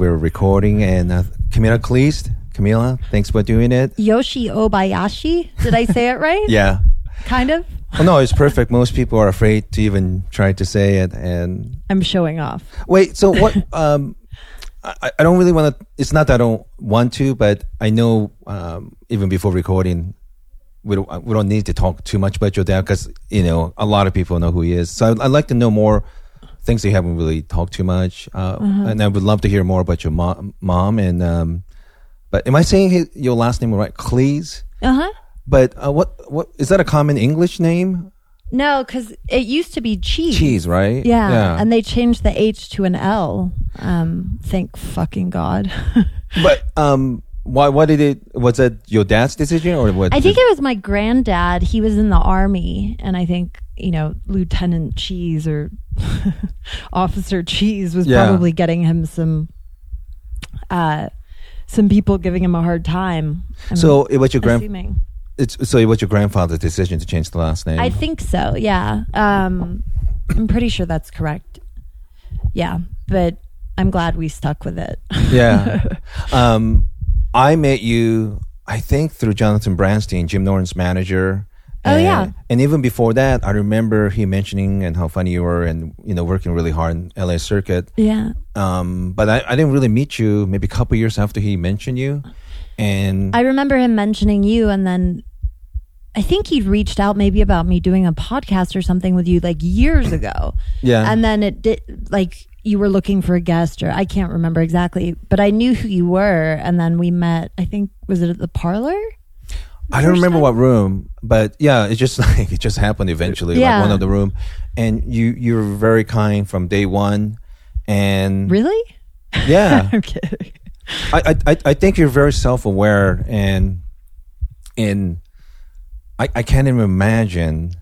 we're recording, and uh, Camilla Cleese. Camilla, thanks for doing it. Yoshi Obayashi. Did I say it right? Yeah. Kind of. Oh, no, it's perfect. Most people are afraid to even try to say it. And I'm showing off. wait, so what? um, I, I don't really want to. It's not that I don't want to, but I know um, even before recording, we don't we don't need to talk too much about your dad because you know a lot of people know who he is. So I'd, I'd like to know more things you haven't really talked too much, uh, and I would love to hear more about your mom. Mom and um, but am I saying his, your last name right? Cleese. Uh huh. But uh, what what is that a common English name? No, because it used to be cheese. Cheese, right? Yeah, and they changed the H to an L. Um, thank fucking God. but um, why why did it? Was it your dad's decision or what? I think it was my granddad. He was in the army, and I think you know Lieutenant Cheese or Officer Cheese was Yeah. probably getting him some, uh, some people giving him a hard time. I'm so it was your grand. It's so it was your grandfather's decision to change the last name. I think so. Yeah. Um, I'm pretty sure that's correct. Yeah, but I'm glad we stuck with it. yeah. um, I met you, I think, through Jonathan Brandstein, Jim Norton's manager. Oh, And- yeah. And even before that, I remember he mentioning and how funny you were, and you know, working really hard in LA circuit. yeah. Um, but I, I didn't really meet you. Maybe a couple years after he mentioned you, and I remember him mentioning you, and then I think he'd reached out maybe about me doing a podcast or something with you like years ago. yeah, And then it did like you were looking for a guest, or I can't remember exactly, but I knew who you were. And then we met, I think, was it at the parlor? I don't remember time? what room, but yeah, it just like it just happened eventually. Yeah. Like one of the room, and you you were very kind from day one, and Really? yeah, I'm kidding. I, I I think you're very self aware and and I I can't even imagine.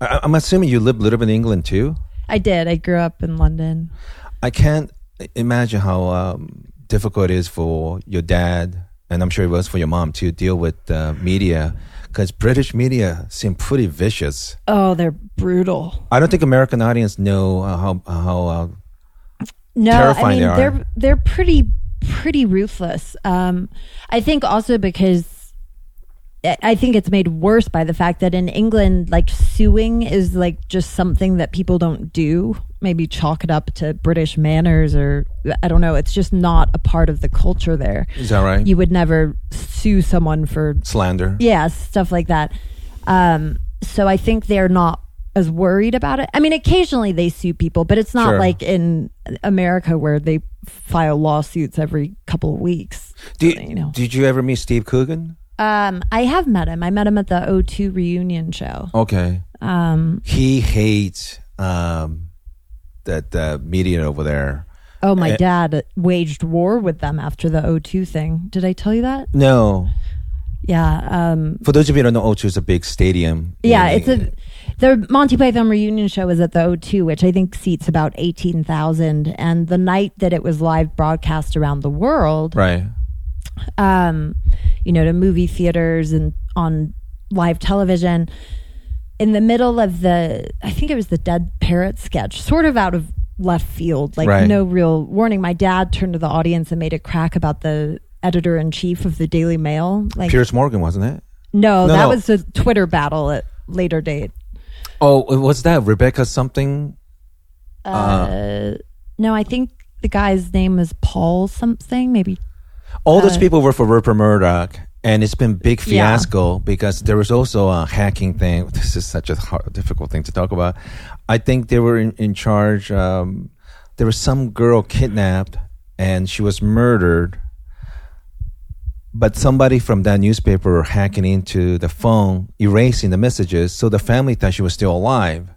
I, I'm assuming you lived a little bit in England too. I did. I grew up in London. I can't imagine how um, difficult it is for your dad, and I'm sure it was for your mom to deal with uh, media, because British media seem pretty vicious. Oh, they're brutal. I don't think American audience know uh, how how uh, No, terrifying I mean they are. are they're pretty pretty ruthless. Um, I think also because I- think it's made worse by the fact that in England, like suing is like just something that people don't do. Maybe chalk it up to British manners, or I don't know. It's just not a part of the culture there. is that right? You would never sue someone for Slander. yeah, stuff like that. Um, so I think they're not as worried about it. I mean, occasionally they sue people, but it's not Sure. like in America where they file lawsuits every couple of weeks. Did, you know. did you ever meet Steve Coogan? Um, I have met him. I met him at the O2 reunion show. Okay. Um, He hates um, that the media over there. oh, my Eh. dad waged war with them after the O2 thing. Did I tell you that? No, Yeah. Um, for those of you who don't know, O2 is a big stadium. Yeah, it's a the Monty Python reunion show is at the O2, which I think seats about eighteen thousand. And the night that it was live broadcast around the world, right. um, you know, to movie theaters and on live television, in the middle of the, I think it was the Dead Parrot sketch, sort of out of left field, like Right. no real warning. My dad turned to the audience and made a crack about the editor in chief of the Daily Mail. Like, Piers Morgan, wasn't it? no, No, that no. was a Twitter battle at later date. Oh, was that Rebecca something? Uh, no, I think the guy's name is Paul something. Maybe All those people work for Rupert Murdoch, and it's been big Yeah. fiasco because there was also a hacking thing. This is such a hard, difficult thing to talk about. I think they were in, in charge. Um, there was some girl kidnapped, and she was murdered. But somebody from that newspaper were hacking into the phone, erasing the messages, so the family thought she was still alive.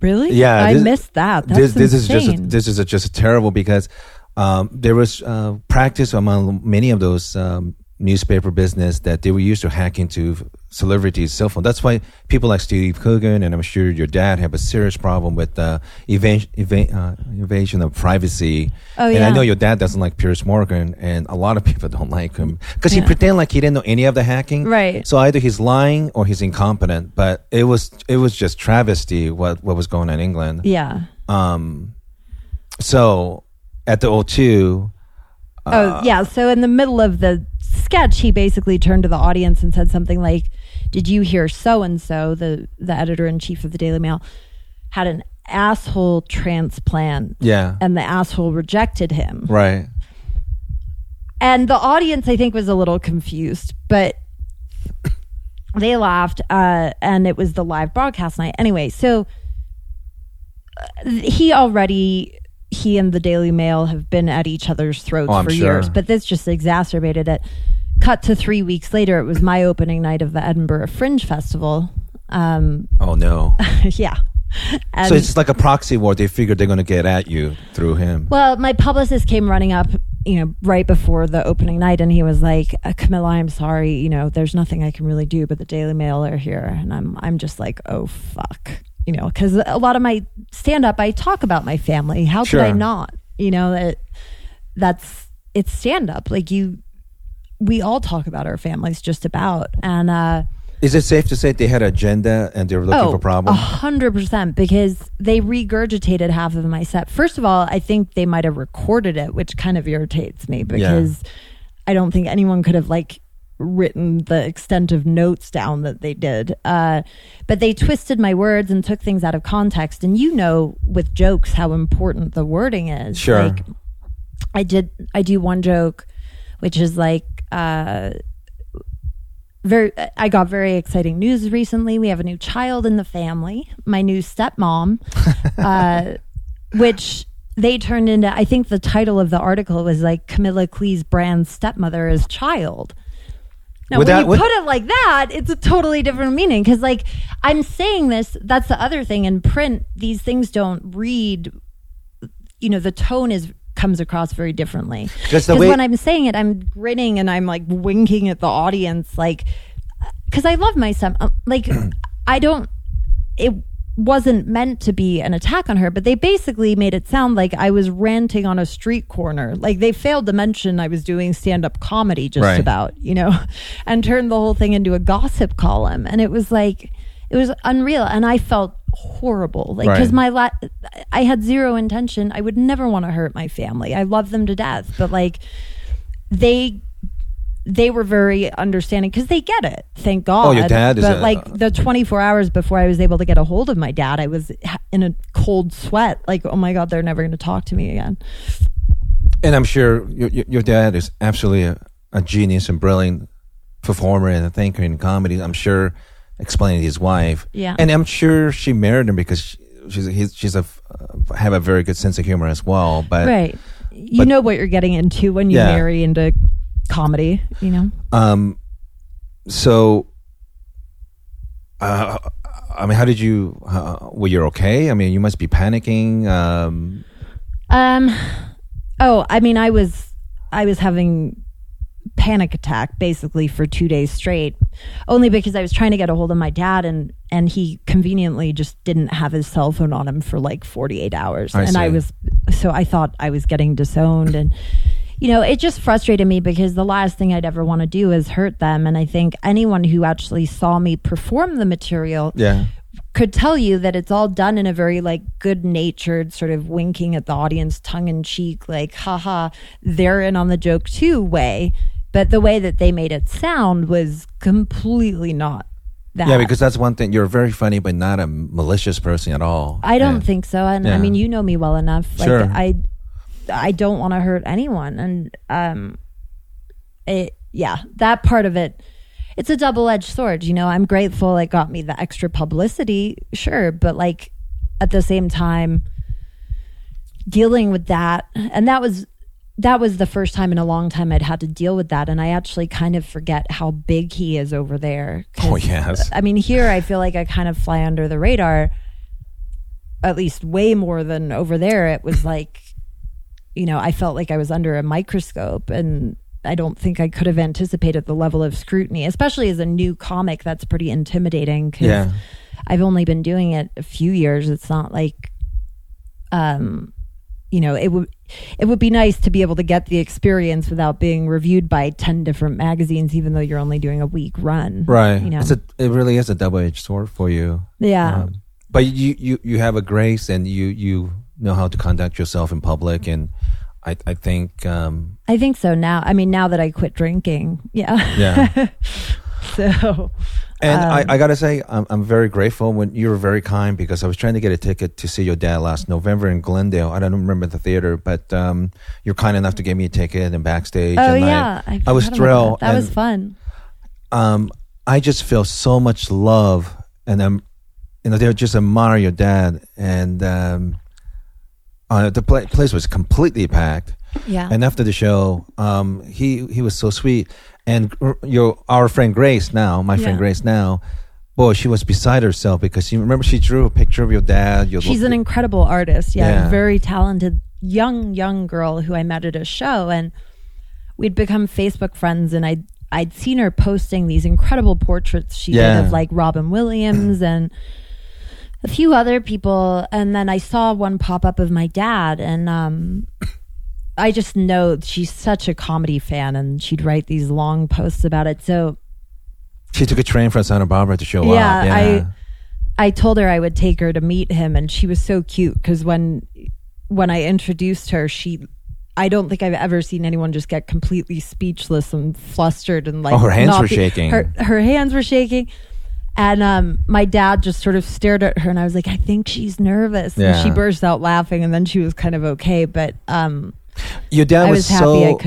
really. Yeah, I this- missed that. That's this this is just this is just terrible because um, there was uh, practice among many of those um, newspaper business that they were used to hack into celebrities' cell phone. That's why people like Steve Coogan and I'm sure your dad have a serious problem with uh, eva- eva- uh, invasion of privacy. Oh, and I know your dad doesn't like Piers Morgan, and a lot of people don't like him because he Yeah. pretend like he didn't know any of the hacking. Right. So either he's lying or he's incompetent. But it was it was just travesty what what was going on in England. Yeah. Um, so at the O2, uh, Oh, yeah. So in the middle of the sketch, he basically turned to the audience and said something like, "Did you hear so and so, the the editor in chief of the Daily Mail, had an asshole transplant, yeah, and the asshole rejected him." right. And the audience, I think, was a little confused, but they laughed, uh, and it was the live broadcast night. Anyway, so uh, he already, he and the Daily Mail have been at each other's throats Oh, for sure. years, but this just exacerbated it. Cut to three weeks later, it was my opening night of the Edinburgh Fringe Festival. Um, Oh no. yeah. And so it's like a proxy war. They figured they're going to get at you through him. Well, my publicist came running up, you know, right before the opening night, and he was like, uh, "Camilla, I'm sorry. You know, there's nothing I can really do, but the Daily Mail are here." And I'm, I'm just like, "Oh fuck," you know, because a lot of my stand up, I talk about my family. How could I not? You know that that's it's stand up. Like you, we all talk about our families, just about, and. uh Is it safe to say they had an agenda and they were looking Oh, for problems? a hundred percent because they regurgitated half of my set. First of all, I think they might have recorded it, which kind of irritates me because I don't think anyone could have like written the extent of notes down that they did. Uh, but they twisted my words and took things out of context. And you know, with jokes, how important the wording is. Sure. Like, I did. I do one joke, which is like. Uh, very I got very exciting news recently. We have a new child in the family, my new stepmom, uh, which they turned into I think the title of the article was like Camilla Cleese brand stepmother is child. Now, when you put it like that, it's a totally different meaning. Because, like, I'm saying this, that's the other thing. In print, these things don't read. You know, the tone is comes across very differently. The Because way- when I'm saying it, I'm grinning and I'm like winking at the audience, like, because I love my son. Uh, Like, I don't. It wasn't meant to be an attack on her, but they basically made it sound like I was ranting on a street corner. Like they failed to mention I was doing stand up comedy just Right. about, you know, and turned the whole thing into a gossip column. And it was like, it was unreal. And I felt horrible. Like, because Right. my, la- I had zero intention. I would never want to hurt my family. I love them to death. But like, they they were very understanding because they get it. Thank God. Oh, your dad is But a- like the 24 hours before I was able to get a hold of my dad, I was in a cold sweat. Like, oh my God, they're never going to talk to me again. And I'm sure your, your dad is absolutely a, a genius and brilliant performer and a thinker in comedy. I'm sure explaining to his wife. Yeah. And I'm sure she married him because she, she's he's, she's a have a very good sense of humor as well. But right. You but- know what you're getting into when you Yeah. marry into comedy, you know? um, so. Uh, I mean, how did you? Uh, were you okay? I mean, you must be panicking. Um, Um, oh, I mean, I was, I was having panic attack basically for two days straight, only because I was trying to get a hold of my dad and and he conveniently just didn't have his cell phone on him for like 48 hours, I and I was so I thought I was getting disowned and. You know, it just frustrated me because the last thing I'd ever want to do is hurt them. And I think anyone who actually saw me perform the material yeah. could tell you that it's all done in a very like good natured sort of winking at the audience tongue in cheek like haha they're in on the joke too way but the way that they made it sound was completely not that Yeah, because that's one thing. You're very funny, but not a malicious person at all. I don't Yeah. think so and Yeah. I mean you know me well enough like Sure. I I don't want to hurt anyone and um it yeah that part of it it's a double-edged sword you know i'm grateful it got me the extra publicity sure but like at the same time dealing with that and that was that was the first time in a long time i'd had to deal with that and i actually kind of forget how big he is over there. Oh, yes. i mean here i feel like i kind of fly under the radar at least way more than over there it was like you know i felt like i was under a microscope and I don't think I could have anticipated the level of scrutiny, especially as a new comic. That's pretty intimidating because Yeah. I've only been doing it a few years. It's not like, um, you know, it would it would be nice to be able to get the experience without being reviewed by ten different magazines, even though you're only doing a week run. Right. You know. It's a, it really is a double edged sword for you. Yeah. Um, but you, you, you have a grace and you, you know how to conduct yourself in public. And I, I think, um, I think so now. I mean, now that I quit drinking, yeah. yeah. so, And Um, I, I gotta say, I'm, I'm very grateful when you were very kind because I was trying to get a ticket to see your dad last November in Glendale. I don't remember the theater, but um, you're kind enough to give me a ticket and backstage. oh and yeah, I, I was thrilled. That, That was fun. Um, I just feel so much love, and I'm, you know, they just admire your dad, and um, uh, the pla- place was completely packed. Yeah. And after the show, um, he he was so sweet. And your our friend Grace now, my friend Yeah. Grace now, boy, she was beside herself because you remember she drew a picture of your dad. Your She's an incredible artist. Yeah, Yeah. very talented young young girl who I met at a show and we'd become Facebook friends and I I'd seen her posting these incredible portraits she Yeah. did of like Robin Williams and a few other people and then I saw one pop up of my dad and um I just know she's such a comedy fan and she'd write these long posts about it. So she took a train from Santa Barbara to show Yeah, up. Yeah, I- I told her I would take her to meet him, and she was so cute because when when I introduced her, she I don't think I've ever seen anyone just get completely speechless and flustered and like Oh, her hands were shaking. Her her hands were shaking. And um, my dad just sort of stared at her, and I was like, "I think she's nervous." And she burst out laughing, and then she was kind of okay. But um, your dad I was, was so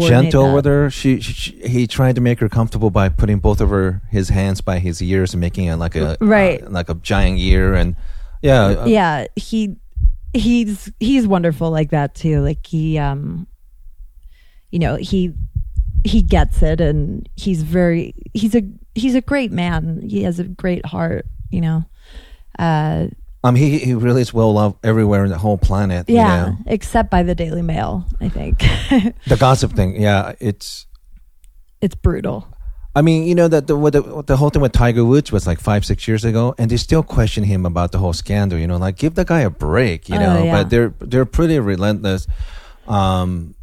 gentle that. with her. She, she, she he tried to make her comfortable by putting both of her his hands by his ears and making it like a Right. uh, like a giant ear and yeah uh, yeah he he's he's wonderful like that too like he um you know he he gets it and he's very he's a he's a great man he has a great heart you know uh um he he really is well loved everywhere in the whole planet. you yeah know. except by the daily mail i think the gossip thing. Yeah, it's. it's brutal I mean, you know that the, what the the whole thing with Tiger Woods was like five six years ago, and they still question him about the whole scandal. You know, like give the guy a break. You Oh, know, yeah. but they're they're pretty relentless. Um,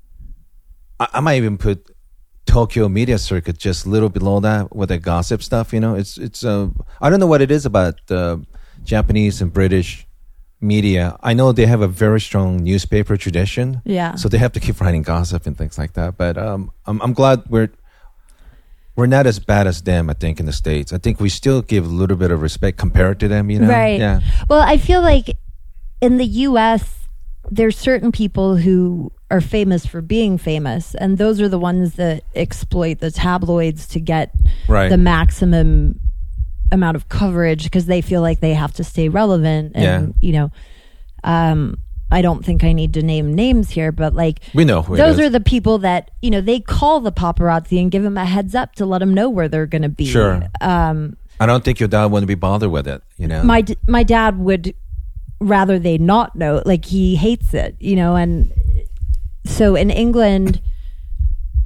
I, I might even put Tokyo media circuit just a little below that with the gossip stuff. You know, it's it's uh, I don't know what it is about uh, Japanese and British media. I know they have a very strong newspaper tradition. yeah So they have to keep writing gossip and things like that. But um, I'm I'm glad we're we're not as bad as them. I think in the states, I think we still give a little bit of respect compared to them. You know, Right. Yeah, Well, I feel like in the US, there's certain people who are famous for being famous, and those are the ones that exploit the tabloids to get right. the maximum amount of coverage because they feel like they have to stay relevant. And, Yeah. you know, um, I don't think I need to name names here, but like we know who those are the people that, you know, they call the paparazzi and give them a heads up to let them know where they're going to be. Sure. Um, I don't think your dad wouldn't be bothered with it. You know, my my dad would rather they not know like he hates it you know and so in england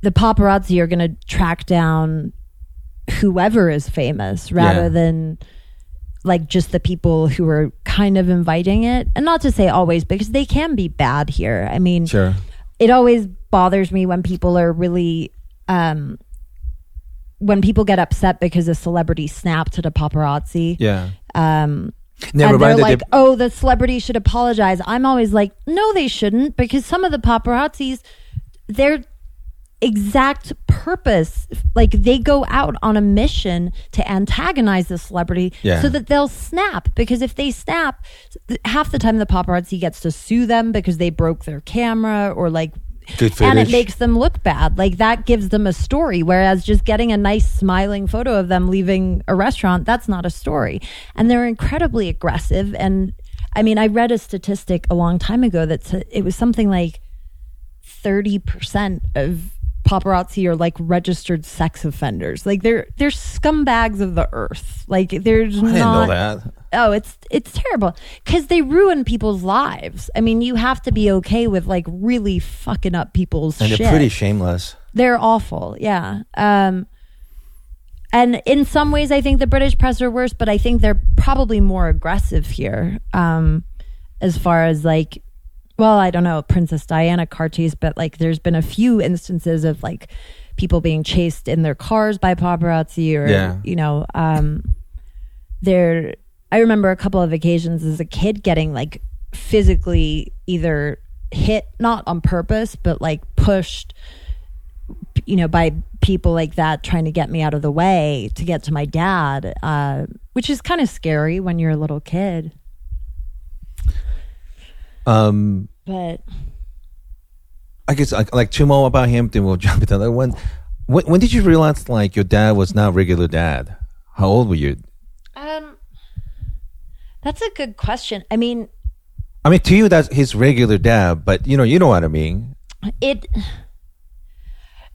the paparazzi are going to track down whoever is famous rather Yeah. than like just the people who are kind of inviting it and not to say always because they can be bad here i mean sure. it always bothers me when people are really um when people get upset because a celebrity snapped at a paparazzi Yeah. um Never and they're like, they- oh, the celebrity should apologize. I'm always like, no, they shouldn't, because some of the paparazzis, their exact purpose, like they go out on a mission to antagonize the celebrity Yeah. so that they'll snap. Because if they snap, half the time the paparazzi gets to sue them because they broke their camera or like. Good and it makes them look bad. Like that gives them a story. Whereas just getting a nice smiling photo of them leaving a restaurant, that's not a story. And they're incredibly aggressive. And I mean, I read a statistic a long time ago that it was something like 30% of paparazzi are like registered sex offenders. Like they're they're scumbags of the earth. Like there's I didn't not know that. Oh, it's it's terrible because they ruin people's lives. I mean, you have to be okay with like really fucking up people's and shit. they're pretty shameless. They're awful. Yeah. Um, and in some ways, I think the British press are worse, but I think they're probably more aggressive here. Um, as far as like, well, I don't know, Princess Diana car chase, but like, there's been a few instances of like people being chased in their cars by paparazzi, or Yeah. you know, um, there. I remember a couple of occasions as a kid getting like physically either hit, not on purpose, but like pushed you know, by people like that trying to get me out of the way to get to my dad, uh, which is kind of scary when you're a little kid. Um, But I guess like, like two more about him, then we'll jump into another one. When, when did you realize like your dad was not regular dad? How old were you? um, that's a good question. I mean, I mean, to you that's his regular dad, but you know, you know what I mean. it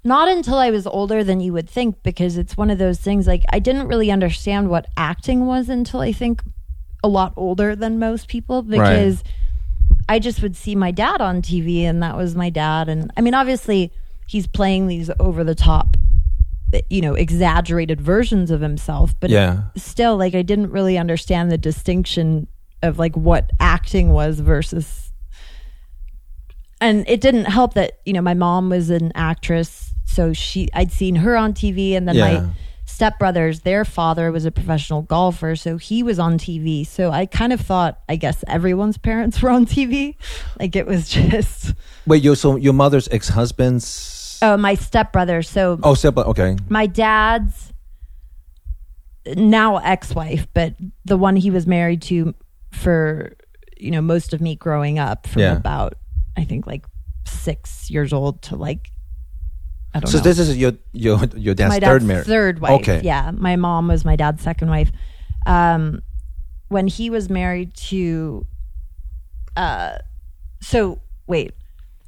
not until I was older than you would think because it's one of those things like I didn't really understand what acting was until I think a lot older than most people because I just would see my dad on TV and that was my dad and I mean obviously he's playing these over the top you know exaggerated versions of himself but Yeah. still like I didn't really understand the distinction of like what acting was versus and it didn't help that you know my mom was an actress so she i'd seen her on tv and then Yeah. my stepbrothers their father was a professional golfer so he was on tv so i kind of thought i guess everyone's parents were on tv like it was just Wait, your so your mother's ex husband's oh my stepbrother so oh, step okay, my dad's now ex-wife but the one he was married to for you know most of me growing up from Yeah. about i think like six years old to like i don't know. so know this is your your your dad's my third marriage. third wife Okay. yeah my mom was my dad's second wife um when he was married to uh so wait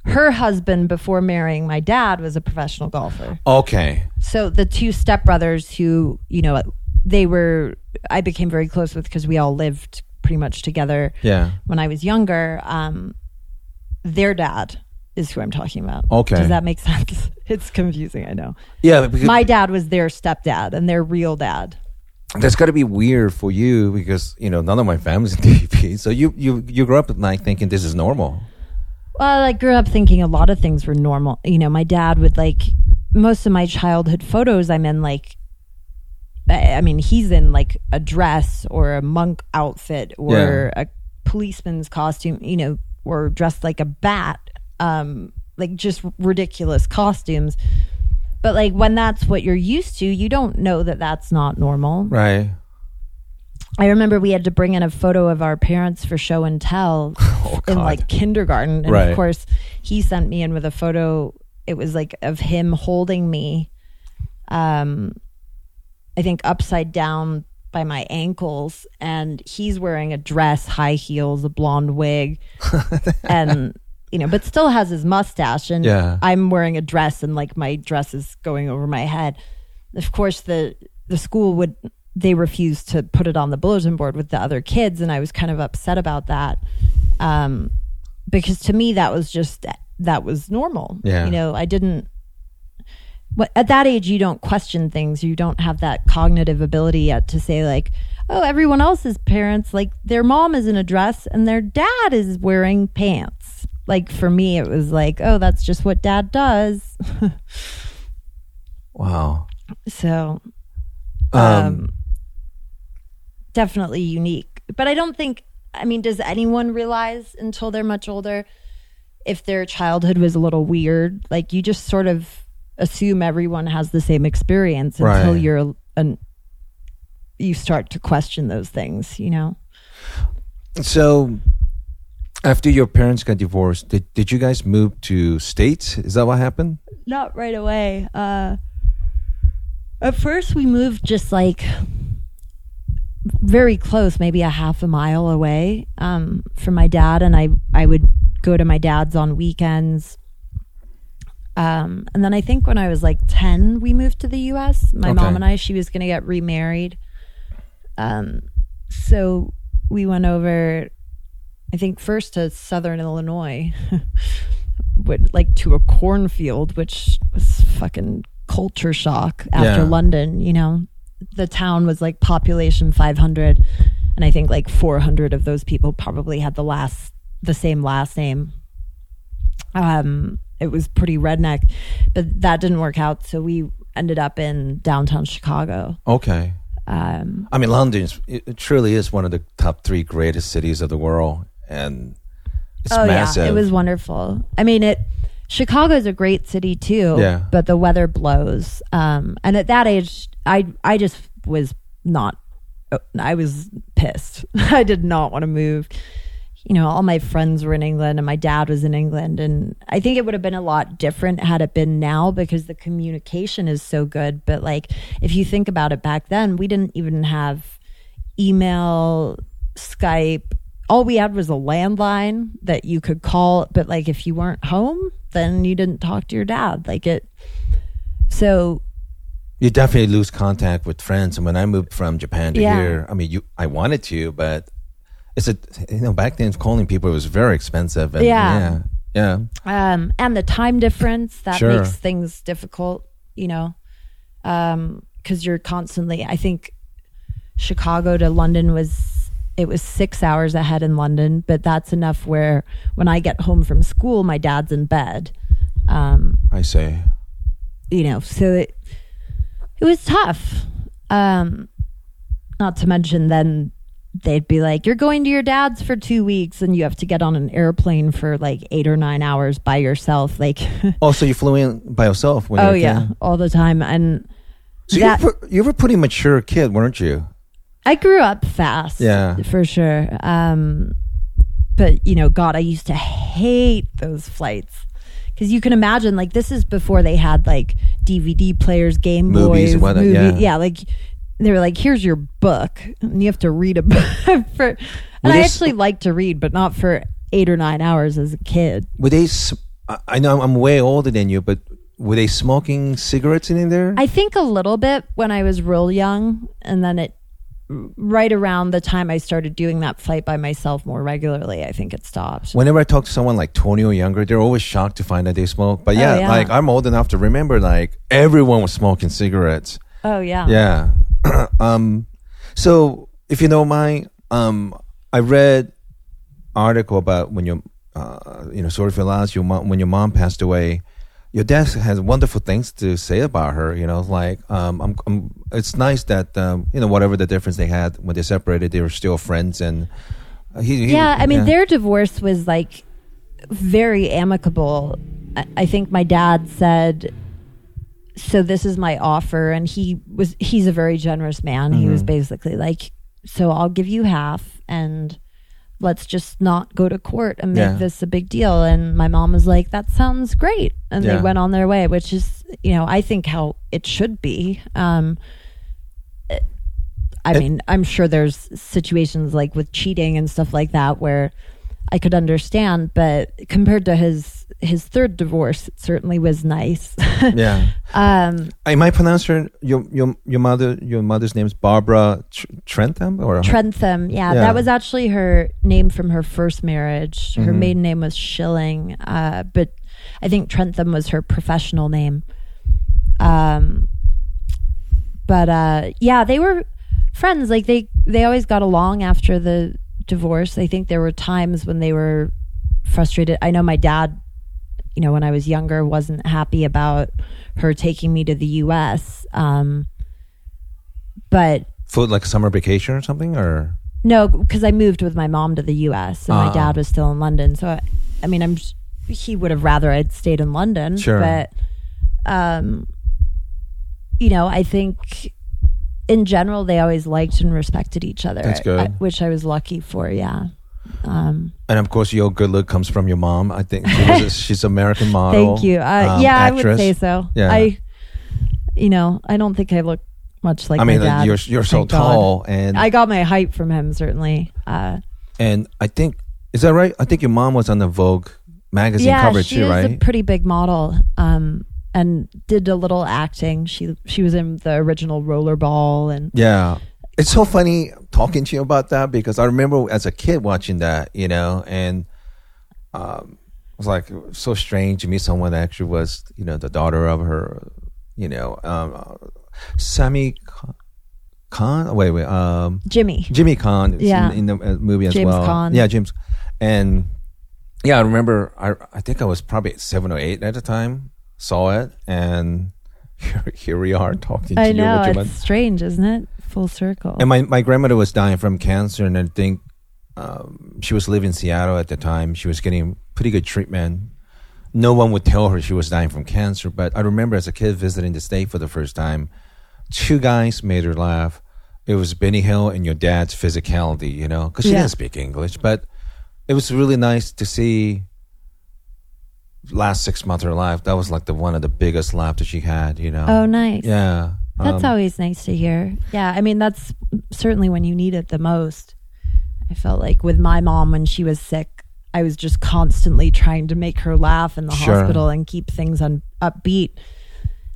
her husband before marrying my dad was a professional golfer Okay, so the two stepbrothers who you know they were i became very close with because we all lived pretty much together yeah, when i was younger um their dad is who i'm talking about Okay. does that make sense it's confusing i know yeah. Because my dad was their stepdad and their real dad that's got to be weird for you because you know none of my family's in TV. So you you you grew up at night thinking this is normal. Well i grew up thinking a lot of things were normal you know my dad would like most of my childhood photos i'm in like I mean, he's in like a dress or a monk outfit or a policeman's costume, you know, or dressed like a bat, um, like just ridiculous costumes. But like when that's what you're used to, you don't know that that's not normal. Right. I remember we had to bring in a photo of our parents for show and tell Oh, in like kindergarten. And Right. of course, he sent me in with a photo. It was like of him holding me, um, I think upside down by my ankles. And he's wearing a dress, high heels, a blonde wig, and, you know, but still has his mustache. And Yeah. I'm wearing a dress and like my dress is going over my head. Of course, the, the school would, they refused to put it on the bulletin board with the other kids. And I was kind of upset about that. Um, because to me, that was just, that was normal. Yeah. You know, I didn't, what, at that age, you don't question things. You don't have that cognitive ability yet to say, like, oh, everyone else's parents, like, their mom is in a dress and their dad is wearing pants. Like, for me, it was like, oh, that's just what dad does. Wow. so, Um, um, definitely unique. But I don't think, I mean, does anyone realize until they're much older if their childhood was a little weird? Like, you just sort of assume everyone has the same experience until Right. you're an, you start to question those things, you know? so after your parents got divorced, did did you guys move to states? Is that what happened? Not right away. Uh, at first, we moved just like very close, maybe a half a mile away um, from my dad, and I I would go to my dad's on weekends. Um, and then I think when I was like ten, we moved to the U.S. My Okay. mom and I. She was going to get remarried. Um, so we went over, I think first to Southern Illinois, but like to a cornfield, which was fucking culture shock after Yeah. London. You know, the town was like population 500, and I think like 400 of those people probably had the last the same last name. Um, it was pretty redneck, but that didn't work out. So we ended up in downtown Chicago. Okay. Um, I mean, London is, it truly is one of the top three greatest cities of the world, and it's oh massive. yeah, it was wonderful. I mean, it Chicago's a great city too. Yeah. but the weather blows. Um, and at that age, I I just was not. I was pissed. I did not want to move. You know, all my friends were in England and my dad was in England. And I think it would have been a lot different had it been now because the communication is so good. But like, if you think about it back then, we didn't even have email, Skype. All we had was a landline that you could call. But like, if you weren't home, then you didn't talk to your dad. Like it. So you definitely lose contact with friends. And when I moved from Japan to Yeah. here, I mean, you, I wanted to, but it's a, you know, back then calling people was very expensive. And Yeah. yeah, yeah. um, and the time difference that Sure. makes things difficult you know because you're constantly i think chicago to london was it was six hours ahead in london but that's enough where when i get home from school my dad's in bed um, I say. you know so it it was tough um not to mention then they'd be like you're going to your dad's for two weeks and you have to get on an airplane for like eight or nine hours by yourself like Oh, so you flew in by yourself? When oh a yeah all the time and So that you, were, you were a pretty mature kid, weren't you? i grew up fast Yeah. for sure um but you know god i used to hate those flights because you can imagine like this is before they had like dvd players game Movies boys whatnot, movie- yeah. like they were like here's your book and you have to read a book for and i actually like to read but not for eight or nine hours as a kid Were they? I know I'm way older than you, but were they smoking cigarettes in there? I think a little bit when I was real young, and then it right around the time I started doing that flight by myself more regularly. I think it stopped. Whenever I talk to someone like 20 or younger, they're always shocked to find that they smoke. But yeah, Oh, yeah. like I'm old enough to remember, like everyone was smoking cigarettes. Oh yeah, Yeah. um, so if you don't mind, um, I read article about when your, uh, you know, sorry for loss, your mom, when your mom passed away, your dad has wonderful things to say about her. You know, like um, I'm, I'm, it's nice that um, you know whatever the difference they had when they separated, they were still friends. And uh, he, he yeah. I mean, yeah. their divorce was like very amicable. I, I think my dad said. So this is my offer, and he was he's a very generous man. He Mm-hmm. was basically like, so I'll give you half, and let's just not go to court and make Yeah. this a big deal. And my mom was like, that sounds great. And Yeah. they went on their way, which is, you know, I think how it should be. Um, it- I It- mean, I'm sure there's situations like with cheating and stuff like that where I could understand, but compared to his his third divorce, it certainly was nice. yeah. um, I might pronounce your your your mother your mother's name is Barbara Tr- Trentham or Trentham, yeah, Yeah. that was actually her name from her first marriage. Her Mhm. maiden name was Schilling, uh, but I think Trentham was her professional name. Um, but uh, yeah, they were friends. Like they they always got along after the divorce. I think there were times when they were frustrated. I know my dad, you know, when I was younger, wasn't happy about her taking me to the U.S. Um, but for like summer vacation or something or no, because I moved with my mom to the U.S. and my Ah. dad was still in London. So, I, I mean, I'm he would have rather I'd stayed in London. Sure. but um, you know, I think in general they always liked and respected each other. That's good. I- which I was lucky for. Yeah. Um, and of course your good look comes from your mom. I think she was a, she's American model. thank you. Uh, um, yeah, I would say so. Yeah. I, you know, I don't think I look much like I mean you're you're so thank God. tall and I got my height from him certainly. Uh, and I think is that right? I think your mom was on the Vogue magazine yeah, cover she too, is right? a pretty big model. Um, and did a little acting. She she was in the original Rollerball and yeah. it's so funny talking to you about that because I remember as a kid watching that, you know, and um, it was like so strange to meet someone that actually was, you know, the daughter of her, you know, um, Sammy Caan. Wait, wait, um, Jimmy. Jimmy Caan Yeah. in, in the uh, movie as James well. Caan. Yeah, James. And yeah, I remember. I I think I was probably seven or eight at the time. Saw it, and here, here we are talking to I you. know it's strange, isn't it? Full circle. And my my grandmother was dying from cancer, and I think um, she was living in Seattle at the time. She was getting pretty good treatment. No one would tell her she was dying from cancer, but I remember as a kid visiting the state for the first time, two guys made her laugh. It was Benny Hill and your dad's physicality, you know, because she Yeah. didn't speak English, but it was really nice to see. Last six months of her life, that was like the one of the biggest laughter she had, you know. oh, nice. yeah. That's Um, always nice to hear. Yeah, I mean that's certainly when you need it the most. I felt like with my mom when she was sick, I was just constantly trying to make her laugh in the Sure. hospital and keep things on upbeat.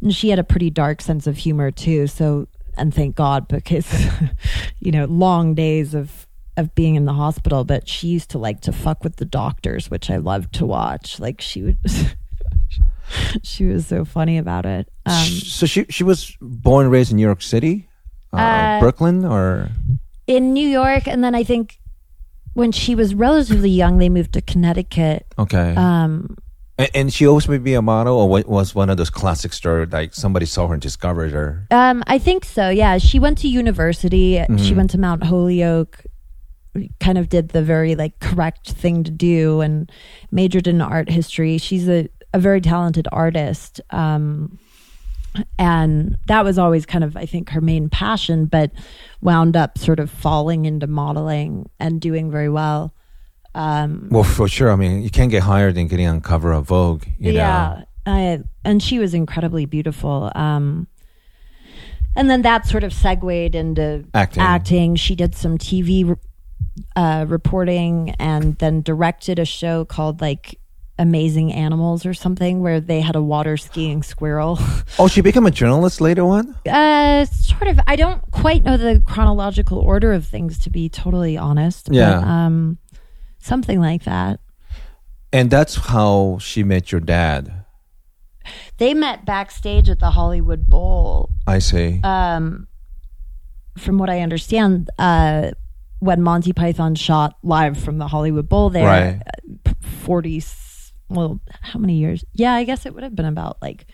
And she had a pretty dark sense of humor too. So, and thank God because, you know, long days of of being in the hospital. But she used to like to fuck with the doctors, which I loved to watch. Like she would. she was so funny about it. Um, so she she was born and raised in New York City, uh, Uh, Brooklyn, or in New York, and then I think when she was relatively young, they moved to Connecticut. okay. Um, and, and she always would be a model, or wa- was one of those classic stories like somebody saw her and discovered her. um, I think so. Yeah, she went to university. Mm-hmm. She went to Mount Holyoke. Kind of did the very like correct thing to do and majored in art history. She's a a very talented artist. Um, and that was always kind of i think her main passion but wound up sort of falling into modeling and doing very well um, Well, for sure. I mean, you can't get higher than getting on cover of Vogue. You yeah I, and she was incredibly beautiful um, and then that sort of segued into Acting. acting she did some tv uh, reporting and then directed a show called like amazing animals or something where they had a water skiing squirrel. Oh, she became a journalist later on. uh sort of i don't quite know the chronological order of things to be totally honest Yeah. but, um something like that And that's how she met your dad. they met backstage at the hollywood bowl I see. um from what i understand uh when monty python shot live from the hollywood bowl there Right. uh, 40 s- well how many years yeah i guess it would have been about like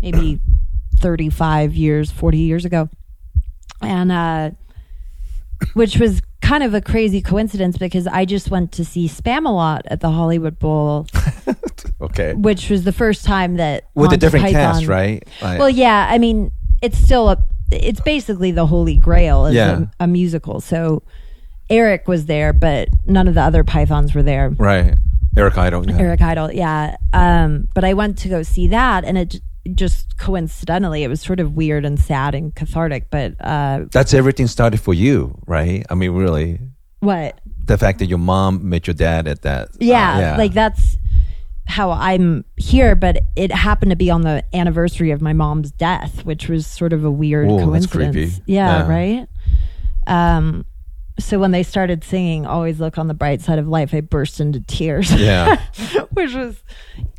maybe 35 years 40 years ago and uh which was kind of a crazy coincidence because i just went to see Spamalot at the hollywood bowl okay. which was the first time that With a Monty different cast, right? Like- well yeah i mean it's still a it's basically the holy grail as Yeah. a, a musical so eric was there but none of the other pythons were there right. Eric Idle. Yeah. Eric Idle, yeah. Um, but I went to go see that, and it just coincidentally, it was sort of weird and sad and cathartic. But uh, That's everything started for you, right? I mean, really, what? the fact that your mom met your dad at that. uh, Yeah, like that's how I'm here. But it happened to be on the anniversary of my mom's death, which was sort of a weird Ooh, coincidence. creepy. Yeah, Yeah. right. Um, so when they started singing "Always Look on the Bright Side of Life," I burst into tears. Yeah. which was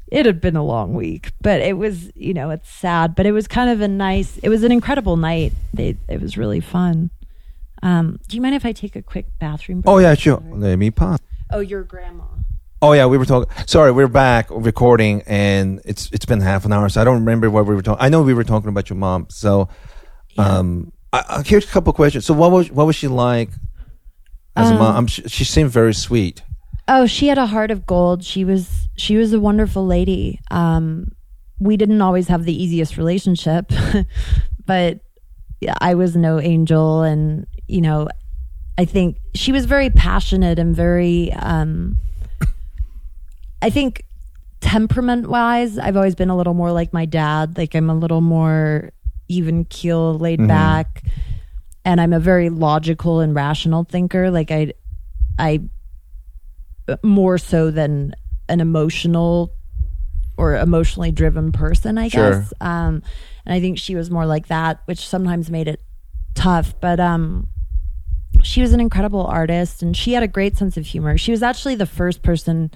it had been a long week but it was you know it's sad but it was kind of a nice it was an incredible night they it was really fun um do you mind if i take a quick bathroom break? Oh yeah, sure. Let me pause. oh your grandma Oh yeah, we were talking. Sorry, we're back recording, and it's it's been half an hour, so I don't remember what we were talking. I know we were talking about your mom. So, um, I, I, here's a couple questions. So, what was what was she like as a mom? I'm, she, she seemed very sweet. oh she had a heart of gold. She was she was a wonderful lady. Um we didn't always have the easiest relationship but yeah, i was no angel. And you know i think she was very passionate and very um i think temperament wise i've always been a little more like my dad. Like i'm a little more even keel laid back and i'm a very logical and rational thinker like i i more so than an emotional or emotionally driven person, I Sure. guess. Um, and I think she was more like that, which sometimes made it tough. But um, she was an incredible artist and she had a great sense of humor. She was actually the first person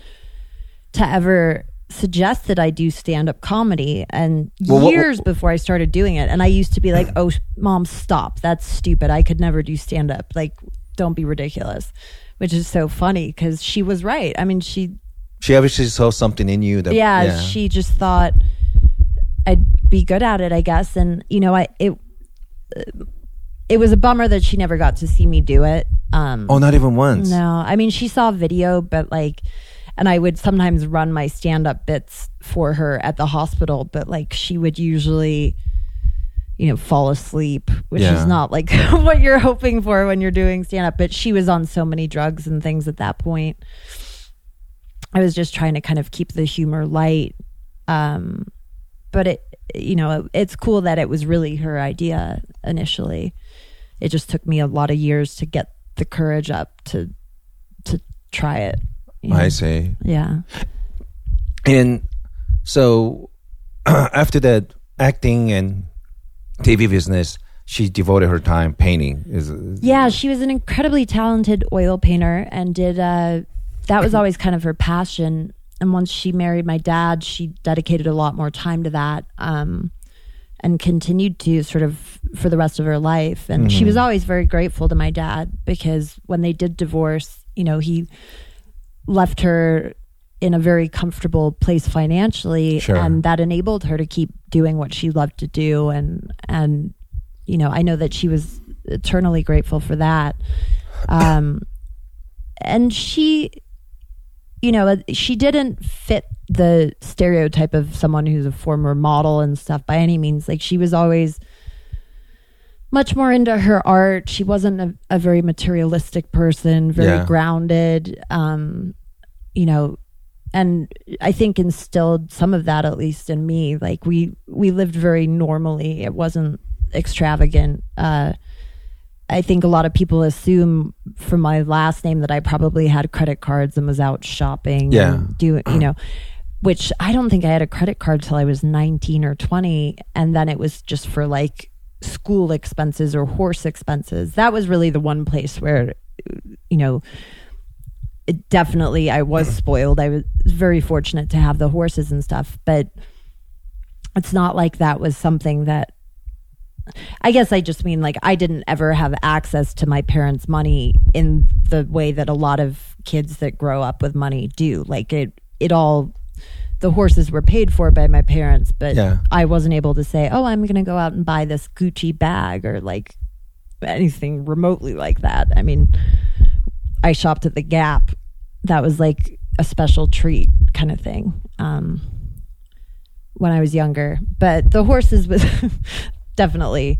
to ever suggest that I do stand up comedy and Well, what- years before I started doing it. And I used to be like, oh, mom, stop. That's stupid. I could never do stand up. Like, don't be ridiculous, which is so funny because she was right. I mean, she, She obviously saw something in you that yeah, she just thought I'd be good at it, I guess. And, you know, I, it, it was a bummer that she never got to see me do it. Um, Oh, not even once. no, I mean she saw video, but like, and I would sometimes run my stand up bits for her at the hospital, but like she would usually, you know, fall asleep, which Yeah. is not like what you're hoping for when you're doing stand up. But she was on so many drugs and things at that point. I was just trying to kind of keep the humor light. Um, but it, you know, it's cool that it was really her idea initially. It just took me a lot of years to get the courage up to to try it. I see. Yeah. And so after that acting and TV business, she devoted her time painting. Is Yeah, she was an incredibly talented oil painter and did uh that was always kind of her passion. And once she married my dad, she dedicated a lot more time to that. Um and continued to sort of for the rest of her life. And she was always very grateful to my dad because when they did divorce, you know, he left her in a very comfortable place financially Sure. and that enabled her to keep doing what she loved to do and and you know, I know that she was eternally grateful for that. Um and she you know, she didn't fit the stereotype of someone who's a former model and stuff by any means. Like she was always much more into her art. She wasn't a, a very materialistic person, very Yeah. grounded. Um, you know, and I think instilled some of that at least in me. Like we we lived very normally. It wasn't extravagant. Uh, I think a lot of people assume from my last name that I probably had credit cards and was out shopping. Yeah. and doing you know, which I don't think I had a credit card till I was nineteen or twenty, and then it was just for like school expenses or horse expenses. That was really the one place where, you know, it definitely I was spoiled. I was very fortunate to have the horses and stuff, but it's not like that was something that I guess I just mean like I didn't ever have access to my parents' money in the way that a lot of kids that grow up with money do. Like it it all the horses were paid for by my parents, but Yeah. I wasn't able to say, "Oh, I'm going to go out and buy this Gucci bag" or like anything remotely like that. I mean, I shopped at the Gap. That was like a special treat kind of thing. Um, when I was younger, but the horses was definitely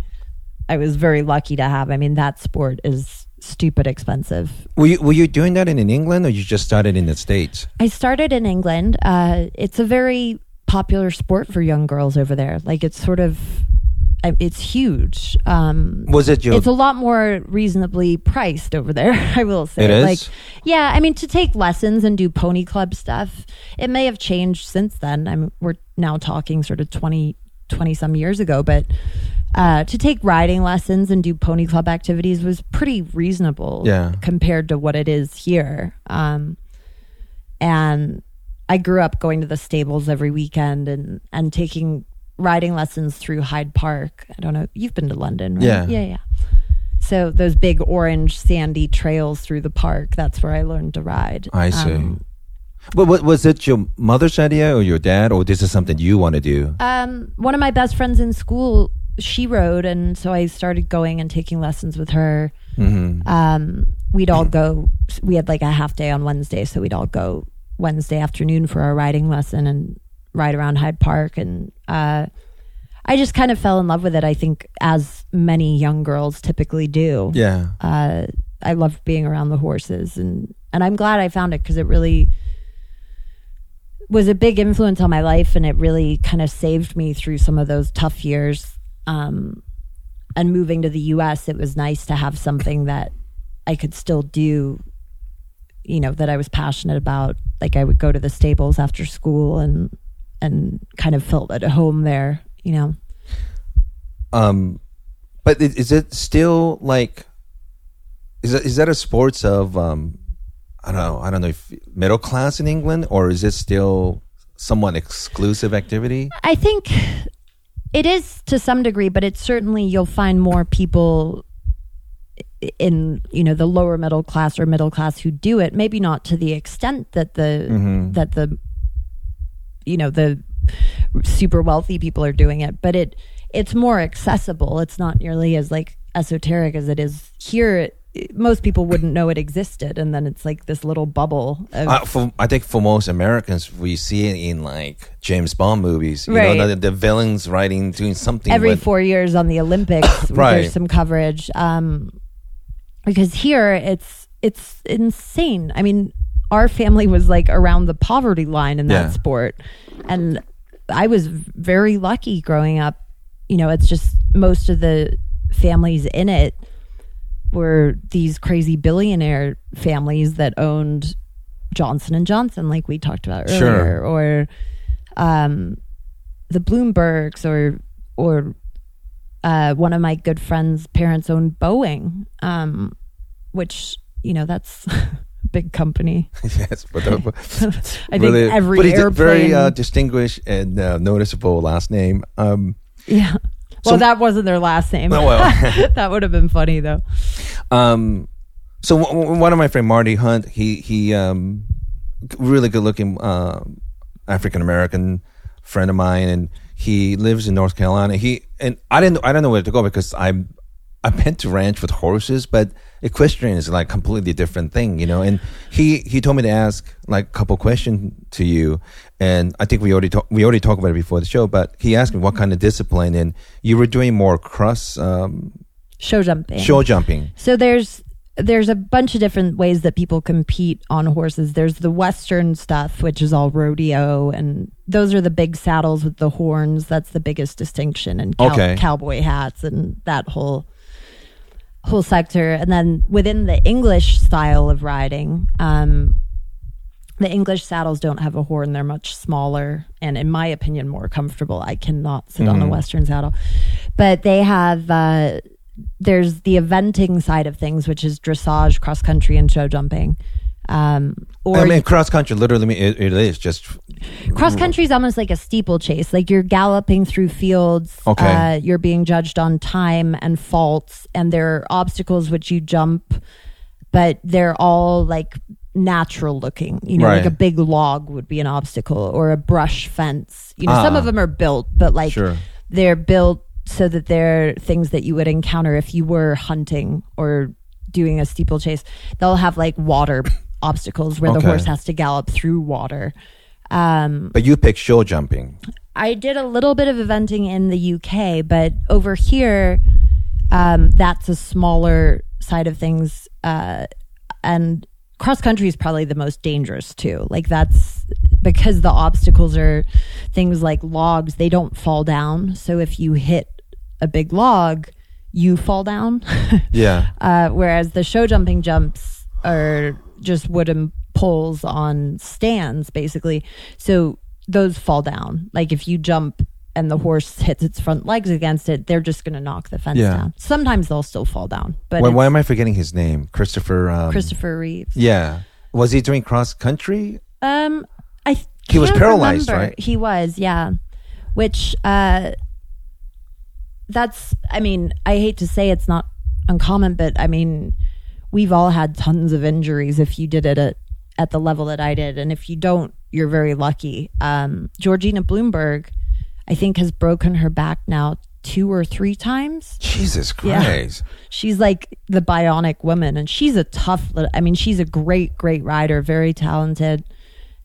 I was very lucky to have. I mean, that sport is stupid expensive. were you were you doing that in, in England or you just started in the states? I started in England. Uh, it's a very popular sport for young girls over there. Like it's sort of, it's huge. Um, Was it your? it's a lot more reasonably priced over there. I will say, It is? like, yeah. I mean, to take lessons and do pony club stuff, it may have changed since then. I'm we're now talking sort of 20, 20 some years ago, but uh, to take riding lessons and do pony club activities was pretty reasonable Yeah. compared to what it is here. Um, and I grew up going to the stables every weekend and and taking riding lessons through Hyde Park. I don't know. You've been to London, right? Yeah. Yeah, yeah. So those big orange sandy trails through the park, that's where I learned to ride. I see. Um, but what, was it your mother's idea or your dad, or this is something you want to do? um, one of my best friends in school, she rode, and so I started going and taking lessons with her. hmm um, we'd all go. We had like a half day on Wednesday, so we'd all go Wednesday afternoon for our riding lesson and ride around Hyde Park. And uh, I just kind of fell in love with it. I think, as many young girls typically do. Yeah. Uh, I loved being around the horses, and and I'm glad I found it because it really was a big influence on my life, and it really kind of saved me through some of those tough years. Um, and moving to the U.S., it was nice to have something that I could still do. You know that I was passionate about. Like I would go to the stables after school and and kind of felt at home there. You know. Um, but is it still like is that, is that a sports of um, I don't know I don't know if middle class in England or is it still somewhat exclusive activity? I think it is to some degree, but it's certainly you'll find more people in you know the lower middle class or middle class who do it. Maybe not to the extent that the Mm-hmm. that the you know the super wealthy people are doing it, but it it's more accessible. It's not nearly as like esoteric as it is here. It, most people wouldn't know it existed, and then it's like this little bubble. Of, Uh, for, I think for most Americans, we see it in like James Bond movies. You Right. know, the, the villains writing doing something every with, four years on the Olympics, Right. there's some coverage. Um, because here it's it's insane. I mean, our family was like around the poverty line in that Yeah. sport, and I was very lucky growing up. You know, it's just most of the families in it were these crazy billionaire families that owned Johnson and Johnson, like we talked about earlier, Sure. or um, the Bloombergs, or or uh, one of my good friends' parents owned Boeing, um, which you know that's big company. yes, but the, I think every but airplane. very uh, distinguished and uh, noticeable last name. Um, yeah. So- Well, that wasn't their last name. Oh, well. that would have been funny though. Um, so w- w- one of my friend Marty Hunt, he he um, really good looking uh, African American friend of mine, and he lives in North Carolina. He and I didn't I don't know where to go because I'm I meant to ranch with horses, but equestrian is like completely different thing, you know. And he he told me to ask like a couple questions to you, and I think we already talk, we already talked about it before the show. But he asked me what kind of discipline, and you were doing more cross um, Show jumping. show jumping. So there's there's a bunch of different ways that people compete on horses. There's the western stuff, which is all rodeo, and those are the big saddles with the horns. That's the biggest distinction, and cow- Okay. cowboy hats and that whole whole sector. And then within the English style of riding, um, the English saddles don't have a horn; they're much smaller, and in my opinion, more comfortable. I cannot sit on a western saddle, but they have. Uh, there's the eventing side of things, which is dressage, cross country, and show jumping. Um, or I mean, cross country literally mean it, it is just cross country is almost like a steeplechase. Like you're galloping through fields. Okay. Uh, you're being judged on time and faults, and there are obstacles which you jump, but they're all like natural looking. You know, Right. like a big log would be an obstacle, or a brush fence. You know, some Ah. of them are built, but like Sure. they're built so that they're things that you would encounter if you were hunting or doing a steeplechase. They'll have like water obstacles where Okay. the horse has to gallop through water. Um, But you pick show jumping. I did a little bit of eventing in the UK, but over here, um, that's a smaller side of things. Uh, and cross country is probably the most dangerous too. Like that's because the obstacles are things like logs, they don't fall down. So if you hit a big log, you fall down. Yeah. Uh, whereas the show jumping jumps are just wooden poles on stands, basically. So those fall down. Like if you jump and the horse hits its front legs against it, they're just going to knock the fence Yeah. down. Sometimes they'll still fall down. But Why, it's why am I forgetting his name? Christopher. Um, Christopher Reeves. Yeah. Was he doing cross country? Um, I th- He was can't paralyzed, remember. right? He was, yeah. Which uh, that's. I mean, I hate to say it's not uncommon, but I mean, we've all had tons of injuries if you did it at at the level that I did, and if you don't, you're very lucky. Um, Georgina Bloomberg, I think, has broken her back now two or three times. Jesus Yeah. Christ. She's like the bionic woman, and she's a tough. Little, I mean, she's a great, great rider, very talented.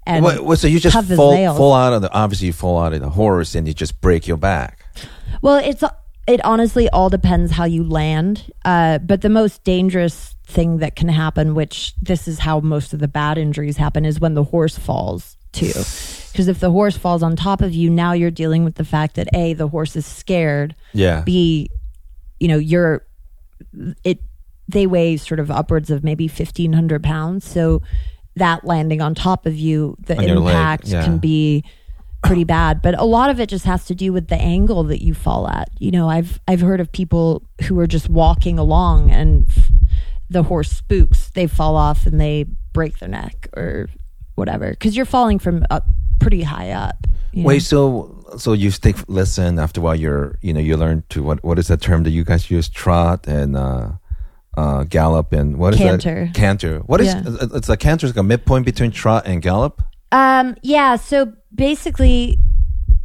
And What, what, so you just fall, fall out of the obviously you fall out of the horse and you just break your back. Well, it's it honestly all depends how you land. Uh, but the most dangerous thing that can happen, which this is how most of the bad injuries happen, is when the horse falls too. Because if the horse falls on top of you, now you're dealing with the fact that a the horse is scared. Yeah. B, you know, you're it. They weigh sort of upwards of maybe fifteen hundred pounds. So that landing on top of you, the On impact yeah. can be pretty bad. But a lot of it just has to do with the angle that you fall at. You know, I've I've heard of people who are just walking along and f- the horse spooks, they fall off and they break their neck or whatever because you're falling from up pretty high up. you know? Wait, so so you take lesson after a while. You're you know you learn to what what is that term that you guys use? Trot and uh, uh, gallop and what is Canter. that? Canter. What is Yeah. it's like canter is like a midpoint between trot and gallop. Um, yeah. So basically,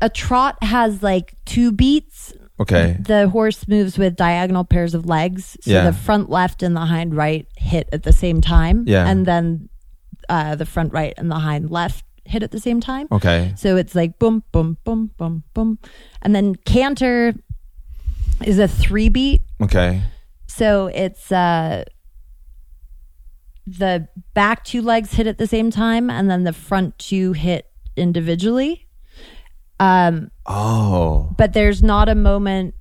a trot has like two beats. Okay. The horse moves with diagonal pairs of legs. So Yeah. the front left and the hind right hit at the same time. Yeah. And then uh, the front right and the hind left hit at the same time. Okay. So it's like boom, boom, boom, boom, boom. And then canter is a three beat. Okay. So it's uh the back two legs hit at the same time and then the front two hit individually. Um Oh. but there's not a moment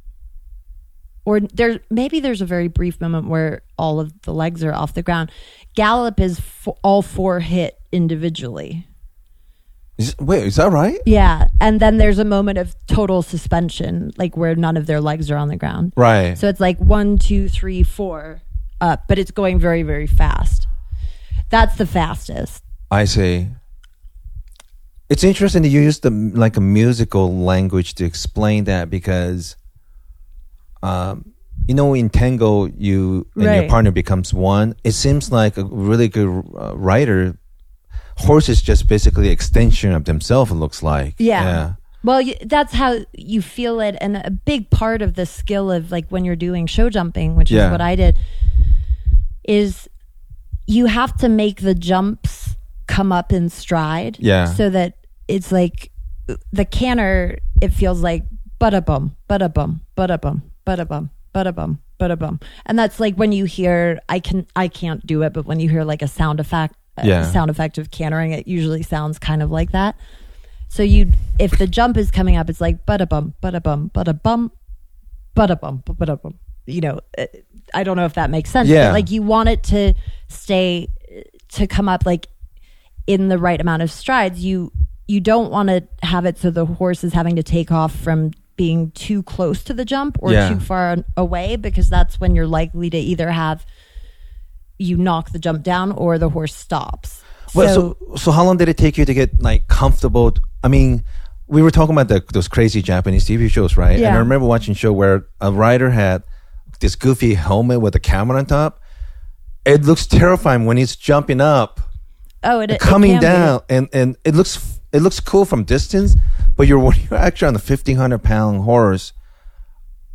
or there maybe there's a very brief moment where all of the legs are off the ground. Gallop is f- all four hit individually. Is, wait, is that right? Yeah, and then there's a moment of total suspension, like where none of their legs are on the ground. Right. So it's like one, two, three, four, up, but it's going very, very fast. That's the fastest. I see. It's interesting that you use the like a musical language to explain that because, um, you know, in tango, you and your partner becomes one. It seems like a really good uh, writer. Horse is just basically extension of themselves. It looks like. Yeah. Well, y- that's how you feel it, and a big part of the skill of like when you're doing show jumping, which Yeah. is what I did, is you have to make the jumps come up in stride. Yeah. So that it's like the canter. It feels like bada bum, bada bum, bada bum, bada bum, bada bum, bada bum, and that's like when you hear I can I can't do it, but when you hear like a sound effect, a Yeah. sound effect of cantering, it usually sounds kind of like that. So you, if the jump is coming up, it's like bada bum, bada bum, bada bum, bada bum, bada bum. You know, uh, I don't know if that makes sense. Yeah. Like you want it to stay to come up like in the right amount of strides. You you don't want to have it so the horse is having to take off from being too close to the jump or Yeah. too far away because that's when you're likely to either have you knock the jump down or the horse stops. Well, so, so, so how long did it take you to get like comfortable? I mean, we were talking about the, those crazy Japanese TV shows, right? Yeah. And I remember watching a show where a rider had this goofy helmet with a camera on top. It looks terrifying when he's jumping up, oh, it, it coming be. down, and, and it looks it looks cool from distance. But you're when you're actually on the fifteen hundred pound horse.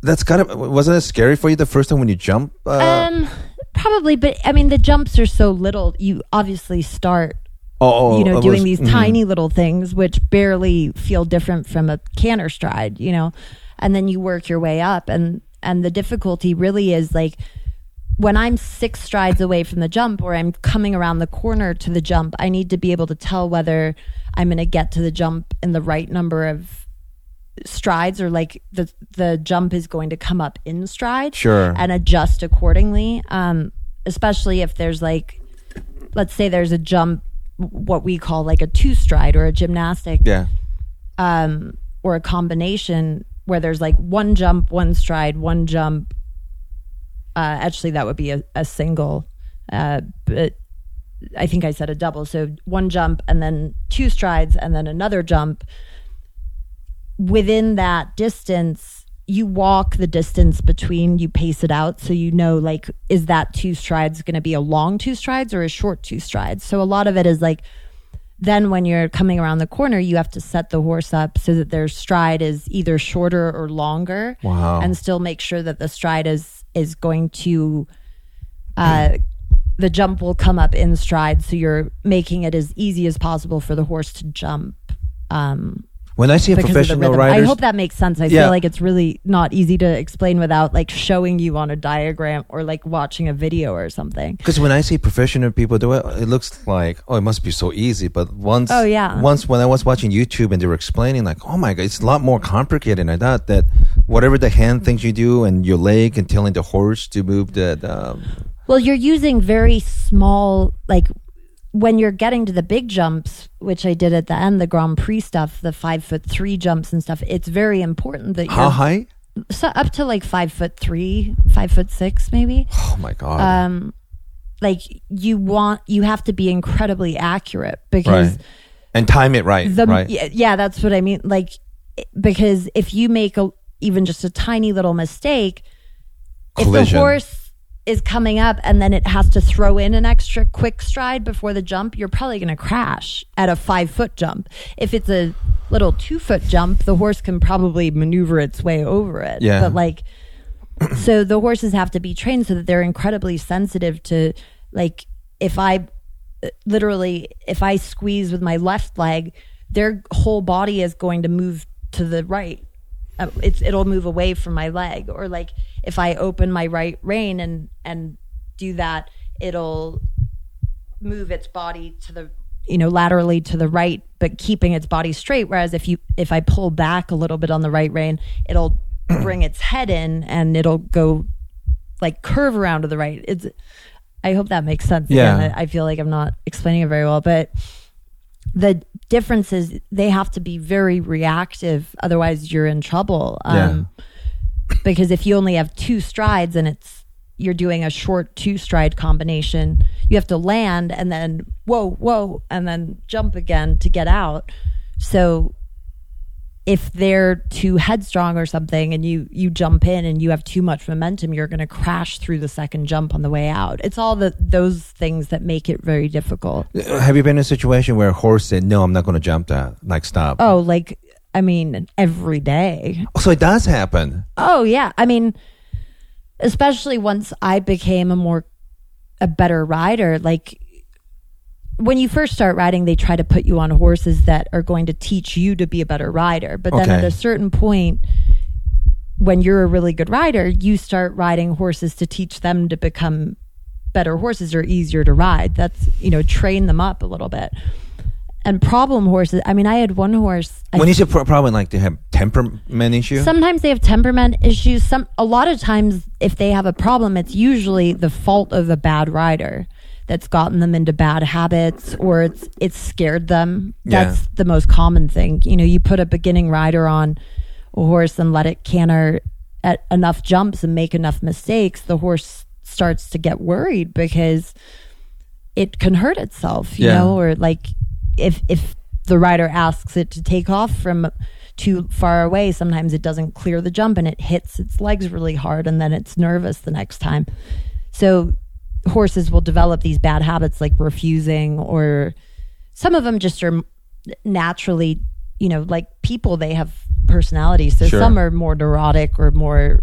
That's kind of wasn't it scary for you the first time when you jump? Uh, Um, probably, but I mean, the jumps are so little. You obviously start, oh, oh, you know, doing was- these mhm. tiny little things, which barely feel different from a canter stride, you know, and then you work your way up, and and the difficulty really is like when I'm six strides away from the jump, or I'm coming around the corner to the jump. I need to be able to tell whether I'm going to get to the jump in the right number of strides or like the the jump is going to come up in stride Sure. and adjust accordingly um especially if there's like let's say there's a jump what we call like a two stride or a gymnastic Yeah. um or a combination where there's like one jump one stride one jump uh actually that would be a, a single uh but I think I said a double. So one jump and then two strides and then another jump. Within that distance, you walk the distance between, you pace it out. So you know, like, is that two strides going to be a long two strides or a short two strides? So a lot of it is like, then when you're coming around the corner, you have to set the horse up so that their stride is either shorter or longer. Wow. And still make sure that the stride is is going to uh the jump will come up in stride so you're making it as easy as possible for the horse to jump um When I see a because of the professional rider, I hope that makes sense. I Yeah. feel like it's really not easy to explain without like showing you on a diagram or like watching a video or something. Because when I see professional people do it, it looks like oh, it must be so easy. But once, Oh, yeah. once when I was watching YouTube and they were explaining, like, oh my god, it's a lot more complicated than that. That whatever the hand things you do and your leg and telling the horse to move that. Um, Well, you're using very small, like when you're getting to the big jumps, which I did at the end, the Grand Prix stuff, the five foot three jumps and stuff. It's very important that how you're high? so up to like five foot three, five foot six, maybe. Oh my god! Um, like you want you have to be incredibly accurate because Right. And time it right. the right. yeah, yeah, that's what I mean. Like because if you make a even just a tiny little mistake, if Collision. the horse is coming up and then it has to throw in an extra quick stride before the jump, you're probably going to crash at a five foot jump. If it's a little two foot jump, the horse can probably maneuver its way over it. Yeah. But like, so the horses have to be trained so that they're incredibly sensitive to like if I literally if I squeeze with my left leg, their whole body is going to move to the right. Uh, It's it'll move away from my leg, or like if I open my right rein and and do that, it'll move its body to the you know laterally to the right, but keeping its body straight. Whereas if you if I pull back a little bit on the right rein, it'll bring its head in and it'll go like curve around to the right. It's I hope that makes sense. Yeah. Again, I I feel like I'm not explaining it very well, but the difference is they have to be very reactive, otherwise you're in trouble. Um, Because if you only have two strides and it's you're doing a short two stride combination, you have to land and then whoa, whoa, and then jump again to get out. So if they're too headstrong or something and you you jump in and you have too much momentum you're going to crash through the second jump on the way out it's all the those things that make it very difficult Have you been in a situation where a horse said, "No, I'm not going to jump that"? Like, stop. oh like i mean every day. Oh, so it does happen. oh yeah. I mean especially once i became a more a better rider like when you first start riding they try to put you on horses that are going to teach you to be a better rider. But then Okay. at a certain point when you're a really good rider you start riding horses to teach them to become better horses or easier to ride. That's you know train them up a little bit and problem horses i mean i had one horse I When you say pro- problem, like they have temperament issue. Sometimes they have temperament issues. Some a lot of times if they have a problem, it's usually the fault of a bad rider that's gotten them into bad habits or it's it's scared them. Yeah. That's the most common thing. You know, you put a beginning rider on a horse and let it canter at enough jumps and make enough mistakes, the horse starts to get worried because it can hurt itself, you Yeah. know, or like if if the rider asks it to take off from too far away, sometimes it doesn't clear the jump and it hits its legs really hard and then it's nervous the next time. So horses will develop these bad habits like refusing or some of them just are naturally, you know, like people they have personalities. So Sure. some are more neurotic or more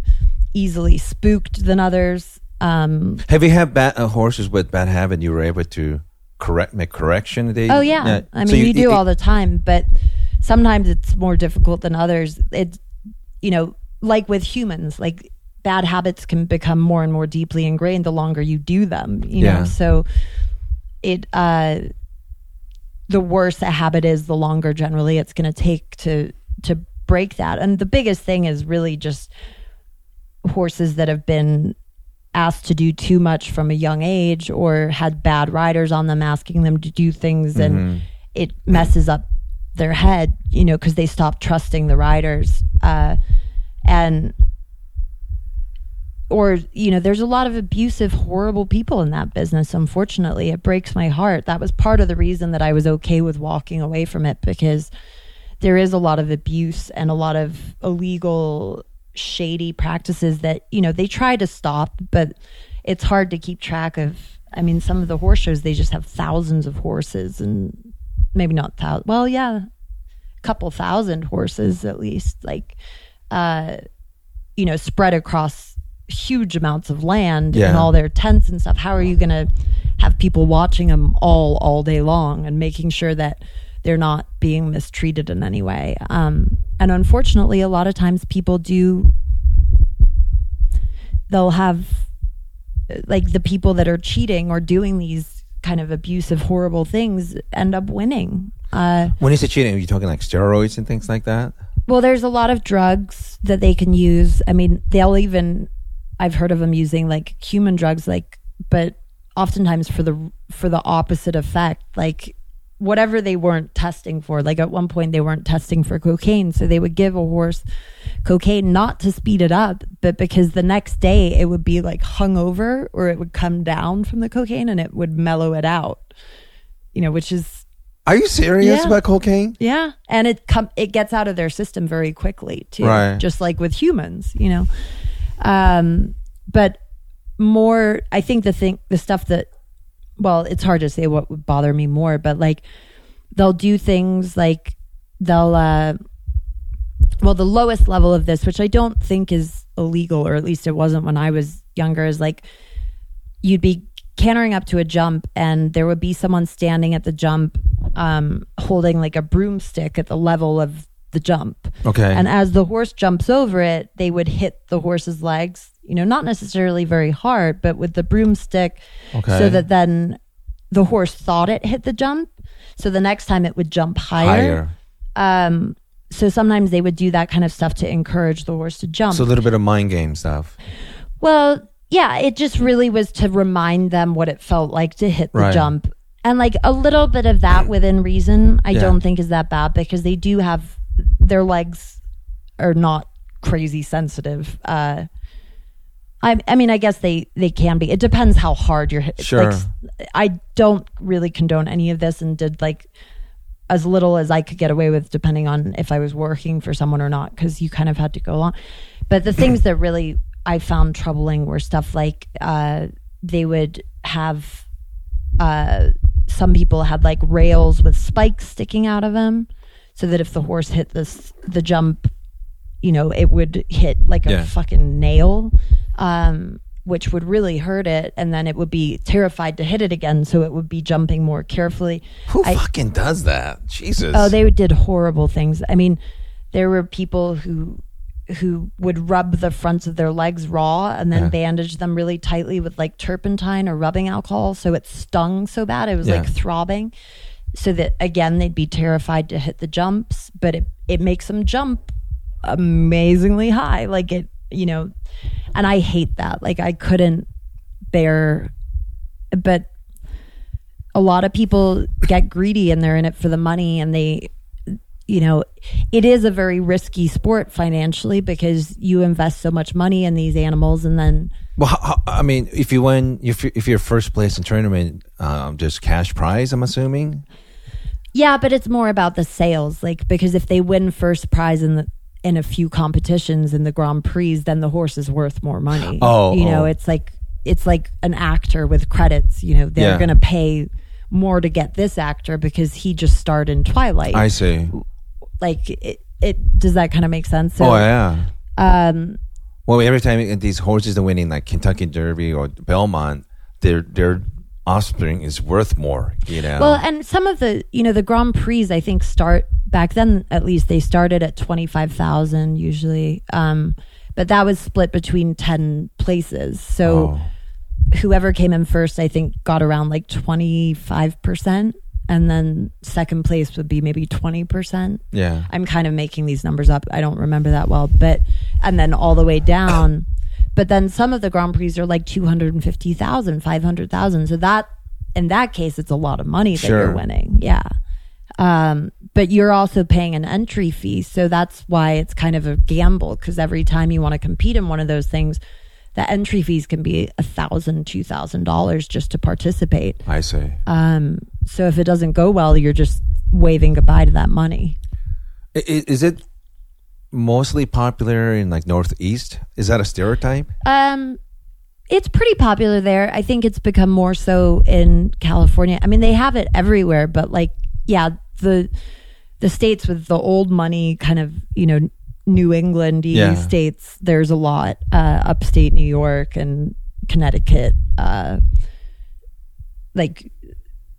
easily spooked than others. Um Have you had bad uh, horses with bad habit? You were able to correct, make correction. They, Oh yeah, I So mean you, do it- all the time, but sometimes it's more difficult than others. It's you know, like with humans, like bad habits can become more and more deeply ingrained the longer you do them. You Yeah. know, so it uh, the worse a habit is, the longer generally it's going to take to to break that. And the biggest thing is really just horses that have been asked to do too much from a young age or had bad riders on them asking them to do things and it messes up their head you know because they stop trusting the riders. Uh, and or you know there's a lot of abusive horrible people in that business unfortunately. It breaks my heart. That was part of the reason that i was okay with walking away from it because there is a lot of abuse and a lot of illegal shady practices that you know they try to stop but it's hard to keep track of i mean some of the horse shows they just have thousands of horses and maybe not thousands well yeah a couple thousand horses at least like uh you know spread across huge amounts of land and all their tents and stuff. How are you going to have people watching them all all day long and making sure that they're not being mistreated in any way um, and unfortunately a lot of times people do they'll have like the people that are cheating or doing these kind of abusive horrible things end up winning uh, When you say cheating, are you talking like steroids and things like that? well, there's a lot of drugs that they can use. I mean, they'll even I've heard of them using like human drugs like but oftentimes for the for the opposite effect. Like whatever they weren't testing for. Like at one point, they weren't testing for cocaine, so they would give a horse cocaine not to speed it up, but because the next day it would be like hungover or it would come down from the cocaine and it would mellow it out. You know, which is Are you serious Yeah. about cocaine? yeah, and it come it gets out of their system very quickly too, Right. just like with humans, you know. Um, but more, I think the thing, the stuff that, well, it's hard to say what would bother me more, but like they'll do things like they'll, uh, well, the lowest level of this, which I don't think is illegal, or at least it wasn't when I was younger, is like you'd be cantering up to a jump and there would be someone standing at the jump um, holding like a broomstick at the level of the jump. Okay. And as the horse jumps over it, they would hit the horse's legs, you know, not necessarily very hard, but with the broomstick Okay. so that then the horse thought it hit the jump. So the next time it would jump higher. Higher. Um, so sometimes they would do that kind of stuff to encourage the horse to jump. So a little bit of mind game stuff. Well, yeah, it just really was to remind them what it felt like to hit the Right. jump. And like a little bit of that within reason, I Yeah. don't think is that bad because they do have their legs are not crazy sensitive. Uh I, I mean, I guess they, they can be. It depends how hard you're hit. Sure. Like, I don't really condone any of this and did like as little as I could get away with, depending on if I was working for someone or not, because you kind of had to go along. But the things that really I found troubling were stuff like uh, they would have uh, some people had like rails with spikes sticking out of them, so that if the horse hit this the jump, you know, it would hit like a Yeah. fucking nail. Um, which would really hurt it, and then it would be terrified to hit it again, so it would be jumping more carefully. Who I- fucking does that? Jesus. Oh, they did horrible things. I mean, there were people who who would rub the fronts of their legs raw and then Yeah. bandage them really tightly with like turpentine or rubbing alcohol so it stung so bad it was Yeah. like throbbing so that again they'd be terrified to hit the jumps but it it makes them jump amazingly high like it you know and I hate that like I couldn't bear but a lot of people get greedy and they're in it for the money and they you know it is a very risky sport financially because you invest so much money in these animals and then Well, I mean, if you win, if you, if you're first place in tournament, um, just cash prize. I'm assuming. yeah but it's more about the sales like because if they win first prize in the in a few competitions in the grand prix then the horse is worth more money Oh, you know oh. it's like it's like an actor with credits you know they're Yeah. going to pay more to get this actor because he just starred in twilight I see. like it, it does that kind of make sense so oh yeah. um Well, every time these horses are winning, like Kentucky Derby or Belmont, their their offspring is worth more. You know. Well, and some of the, you know, the Grand Prix, I think, start back then. At least they started at twenty five thousand usually, um, but that was split between ten places. So Oh. whoever came in first, I think, got around like twenty five percent, and then second place would be maybe twenty percent. yeah. I'm kind of making these numbers up. I don't remember that well, but and then all the way down. But then some of the Grand Prix are like 250,000, 500,000. So that in that case it's a lot of money that Sure. you're winning. Yeah. Um, but you're also paying an entry fee, so that's why it's kind of a gamble because every time you want to compete in one of those things, the entry fees can be a thousand, two thousand dollars just to participate. I see. Um, so if it doesn't go well, you're just waving goodbye to that money. I- i- Is it mostly popular in like Northeast? Is that a stereotype? Um, it's pretty popular there. I think it's become more so in California. I mean, they have it everywhere, but like, yeah, the the states with the old money, kind of, you know, New England Yeah. states. There's a lot. Uh, upstate New York and Connecticut. Uh, like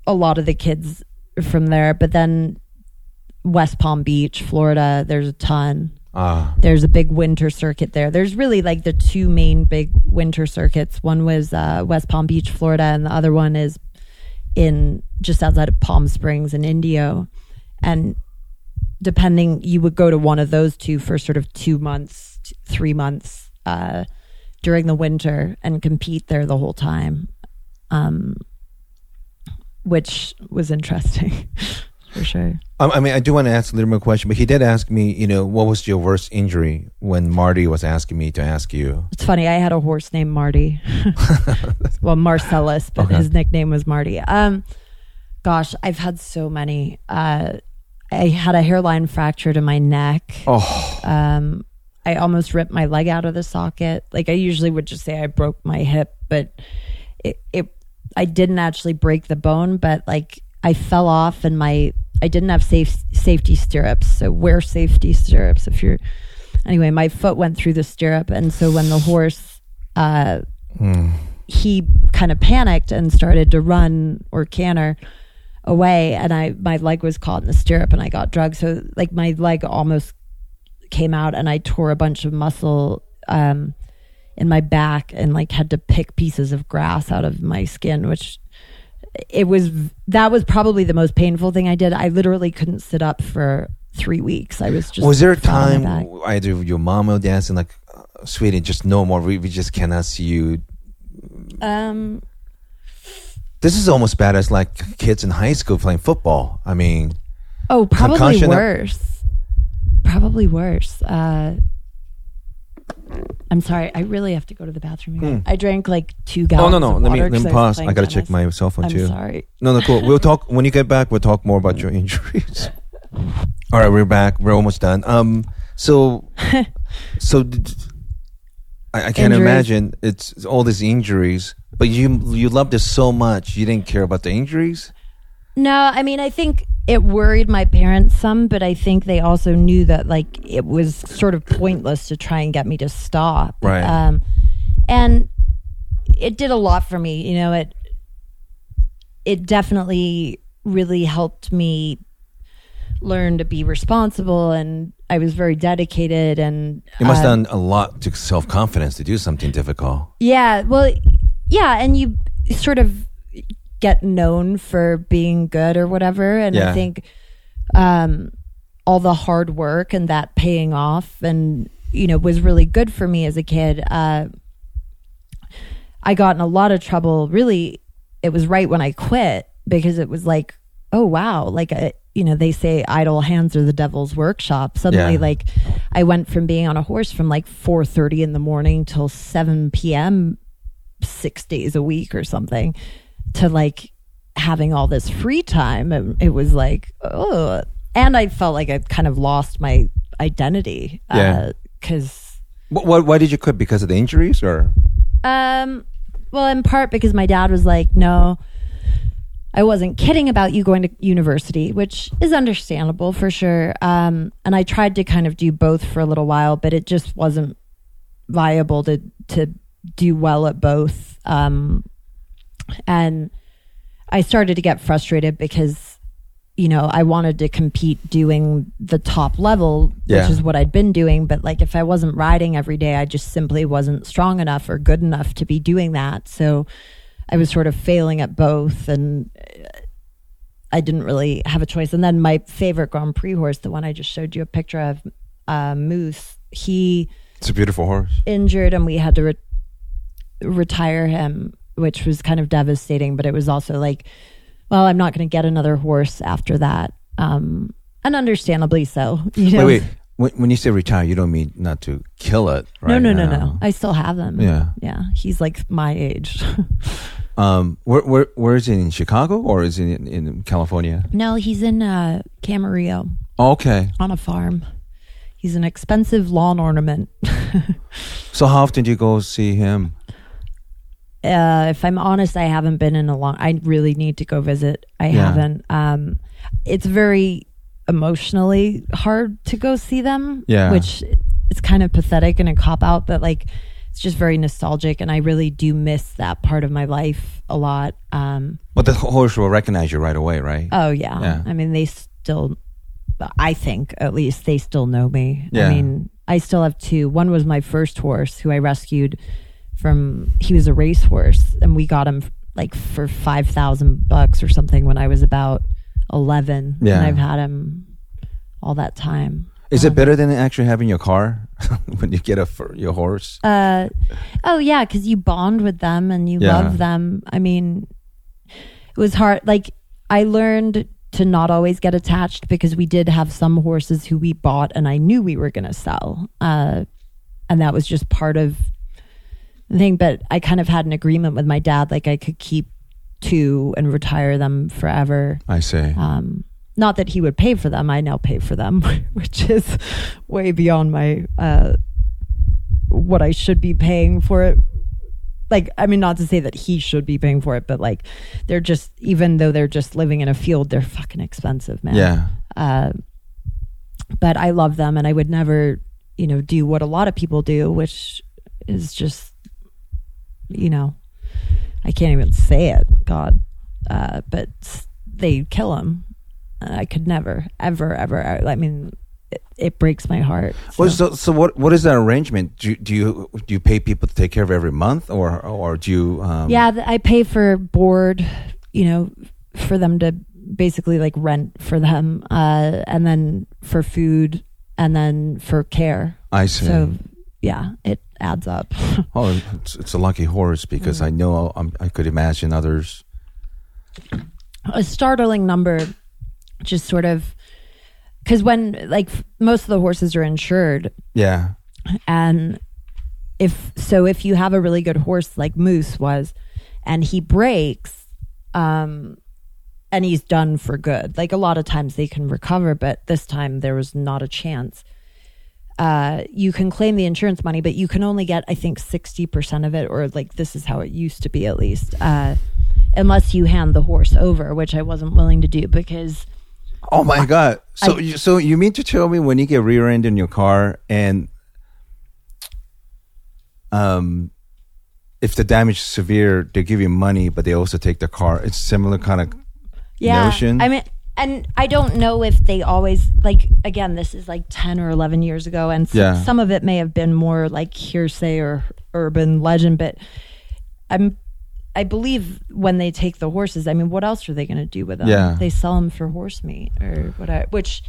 a lot of the kids from there, but then West Palm Beach, Florida. There's a ton Ah, there's a big winter circuit there. There's really like the two main big winter circuits. One was uh, West Palm Beach, Florida, and the other one is in just outside of Palm Springs in Indio. And depending, you would go to one of those two for sort of two months, three months uh, during the winter and compete there the whole time. Um, which was interesting for sure. I mean, I do want to ask a little more question, but he did ask me, you know, what was your worst injury when Marty was asking me to ask you? It's funny. I had a horse named Marty. well, Marcellus, but Okay. his nickname was Marty. Um, gosh, I've had so many. Uh, I had a hairline fracture to my neck. Oh, Um, I almost ripped my leg out of the socket. Like I usually would just say I broke my hip, but it, it I didn't actually break the bone, but like I fell off and my I didn't have safe safety stirrups. So wear safety stirrups if you're anyway, my foot went through the stirrup and so when the horse uh he kind of panicked and started to run or canter away and I my leg was caught in the stirrup and I got drugged. So like my leg almost came out and I tore a bunch of muscle um, in my back and like had to pick pieces of grass out of my skin, which it was that was probably the most painful thing I did. I literally couldn't sit up for three weeks. I was just was there a flat on my time back. either your mom or dad saying like, uh, "Sweetie, just no more. We, we just cannot see you." Um, This is almost bad as like kids in high school playing football. I mean, oh, probably Concussion- worse. Probably worse. Uh, I'm sorry. I really have to go to the bathroom again. I drank like two gallons. no no, of let me let me I pause. playing I gotta check my cell phone I'm too. sorry. No, no, cool. We'll talk when you get back. We'll talk more about your injuries. All right, we're back. We're almost done. Um, so, so did, I, I can't Injuries. imagine it's, it's all these injuries, but you you loved it so much, you didn't care about the injuries. No, I mean, I think it worried my parents some, but I think they also knew that like it was sort of pointless to try and get me to stop. Right. Um, and it did a lot for me. You know, it it definitely really helped me learn to be responsible, and I was very dedicated. And You must uh, have done a lot to self confidence to do something difficult. yeah, well, yeah, and you sort of get known for being good or whatever, and Yeah. I think um, all the hard work and that paying off, and you know, was really good for me as a kid. Uh, I got in a lot of trouble. Really, it was right when I quit because it was like, oh wow, like a, you know, they say idle hands are the devil's workshop. Suddenly, Yeah. like, I went from being on a horse from like four thirty in the morning till seven p.m. six days a week or something to like having all this free time. And it was like, oh, and I felt like I kind of lost my identity. Yeah. Because What, what, why did you quit? Because of the injuries, or um, well, in part because my dad was like, no, I wasn't kidding about you going to university, which is understandable for sure. Um, and I tried to kind of do both for a little while, but it just wasn't viable to to do well at both. Um, and I started to get frustrated because you know I wanted to compete doing the top level, Yeah. which is what I'd been doing. But like if I wasn't riding every day, I just simply wasn't strong enough or good enough to be doing that. So I was sort of failing at both, and uh, I didn't really have a choice. And then my favorite Grand Prix horse, the one I just showed you a picture of, uh, Moose, he it's a beautiful horse. injured and we had to re- retire him, which was kind of devastating. But it was also like, well, I'm not going to get another horse after that, um, and understandably so. You know? Wait, wait. When, when you say retire, you don't mean not to kill it, no, right? no, no, now. no. I still have them. Yeah. yeah. He's like my age. Um, where, where, where is it in Chicago or is it in, in California? no, he's in uh, Camarillo okay. on a farm. He's an expensive lawn ornament. So how often do you go see him? Uh, if I'm honest, I haven't been in a long. I really need to go visit. I Yeah. haven't. Um, it's very emotionally hard to go see them. Yeah. which it's kind of pathetic and a cop out, but like it's just very nostalgic, and I really do miss that part of my life a lot. Um, But the horse will recognize you right away, right? oh yeah. Yeah. I mean they still. I think at least they still know me. Yeah. I mean, I still have two. One was my first horse who I rescued from he was a racehorse and we got him like for 5000 bucks or something when I was about 11 Yeah. and I've had him all that time. Is it better than actually having your car when you get a for your horse? Uh oh yeah, cuz you bond with them and you Yeah. love them. I mean, it was hard like I learned to not always get attached because we did have some horses who we bought and I knew we were going to sell. Uh, and that was just part of thing. But I kind of had an agreement with my dad, like I could keep two and retire them forever. I see. Um, not that he would pay for them. I now pay for them, which is way beyond my uh, what I should be paying for it. Like, I mean, not to say that he should be paying for it, but like, they're just even though they're just living in a field, they're fucking expensive, man. yeah. Uh, but I love them, and I would never, you know, do what a lot of people do, which is just, you know, I can't even say it. God, uh, but they kill them. I could never, ever, ever. I mean, it, it breaks my heart. Well, so. so so what what is that arrangement? Do you, do you do you pay people to take care of every month, or or do you? Um, yeah, I pay for board, you know, for them to basically like rent for them, uh, and then for food, and then for care. I see. So yeah, it adds up. oh, it's, it's a lucky horse because Mm. I know um, I could imagine others. a startling number just sort of because when like most of the horses are insured Yeah, and if so if you have a really good horse like moose was and he breaks um and he's done for good like a lot of times they can recover but this time there was not a chance uh, you can claim the insurance money, but you can only get, I think, 60% of it, or like this is how it used to be at least, uh, unless you hand the horse over, which I wasn't willing to do because Oh my god! So I- you, so you mean to tell me when you get rear-ended in your car and um if the damage is severe, they give you money, but they also take the car. It's similar kind of yeah, notion. I mean, and I don't know if they always like. Again, this is like ten or eleven years ago, and s- Yeah. some of it may have been more like hearsay or urban legend. But I'm, I believe when they take the horses, I mean, what else are they going to do with them? Yeah. they sell them for horse meat or whatever. Which,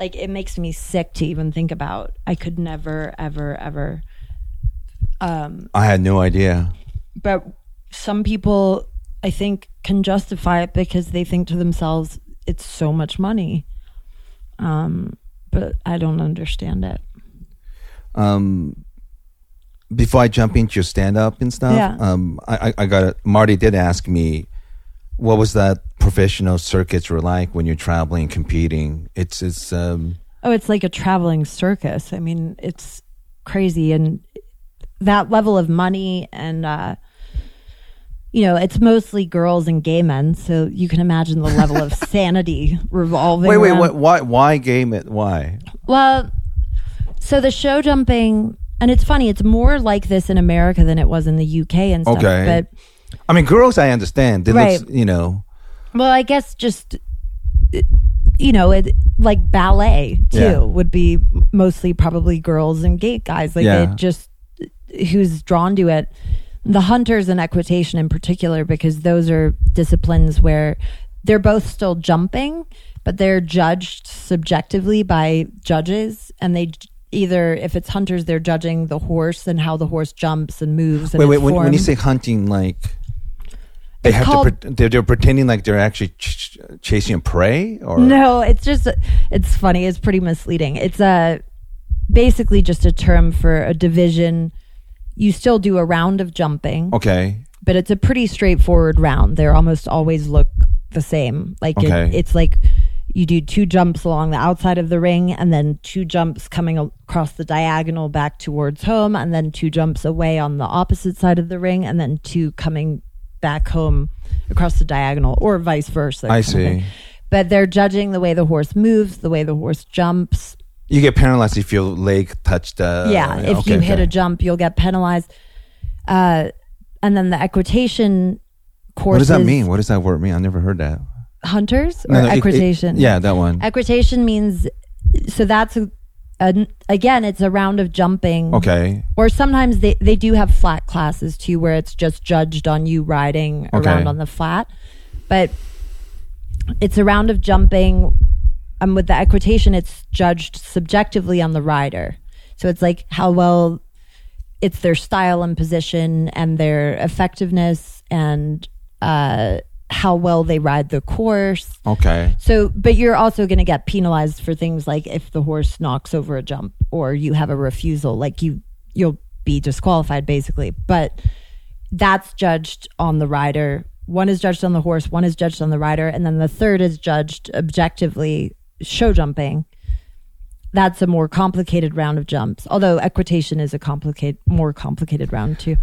like, it makes me sick to even think about. I could never, ever, ever. Um, I had no idea. but some people i think can justify it because they think to themselves it's so much money um but i don't understand it Um, before I jump into your stand-up and stuff, Yeah. um, I, I, I got Marty did ask me, what was that professional circuits were like when you're traveling, competing? It's it's um, oh it's like a traveling circus i mean it's crazy and that level of money and uh you know it's mostly girls and gay men so you can imagine the level of sanity revolving wait, wait, around- what, why, why game it? Why? Well, so the show jumping, and it's funny, it's more like this in America than it was in the UK and stuff. Okay. But I mean, girls, I understand. They Right. look, you know, well, I guess just you know, it like ballet too Yeah. would be mostly probably girls and gay guys. Like Yeah. it just who's drawn to it. The hunters and equitation in particular, because those are disciplines where they're both still jumping, but they're judged subjectively by judges, and they either if it's hunters, they're judging the horse and how the horse jumps and moves. And wait, wait. When, when you say hunting, like they It's have called- to, pre- they're, they're pretending like they're actually ch- ch- chasing a prey, or No, it's just it's funny. It's pretty misleading. It's a basically just a term for a division. You still do a round of jumping, okay, but it's a pretty straightforward round. They almost always look the same. Like it- it's like you do two jumps along the outside of the ring, and then two jumps coming across the diagonal back towards home, and then two jumps away on the opposite side of the ring, and then two coming back home across the diagonal, or vice versa. I kind of thing see. but they're judging the way the horse moves, the way the horse jumps. You get penalized if your leg touched. Uh, yeah, if okay, you hit okay. a jump, you'll get penalized. Uh, and then the equitation courses. What does that mean? What does that word mean? I never heard that. Hunters or No, no, it- it- equitation? yeah, that one. Equitation means so that's a, a, again, it's a round of jumping. Okay. Or sometimes they, they do have flat classes too, where it's just judged on you riding Okay. around on the flat. But it's a round of jumping. Um, with the equitation, it's judged subjectively on the rider. So it's like how well it's their style and position and their effectiveness and uh, how well they ride the course. Okay. So, but you're also going to get penalized for things like if the horse knocks over a jump or you have a refusal, like you you'll be disqualified basically. But that's judged on the rider. One is judged on the horse, one is judged on the rider, and then the third is judged objectively show jumping. That's a more complicated round of jumps. Although equitation is a complicated more complicated round too.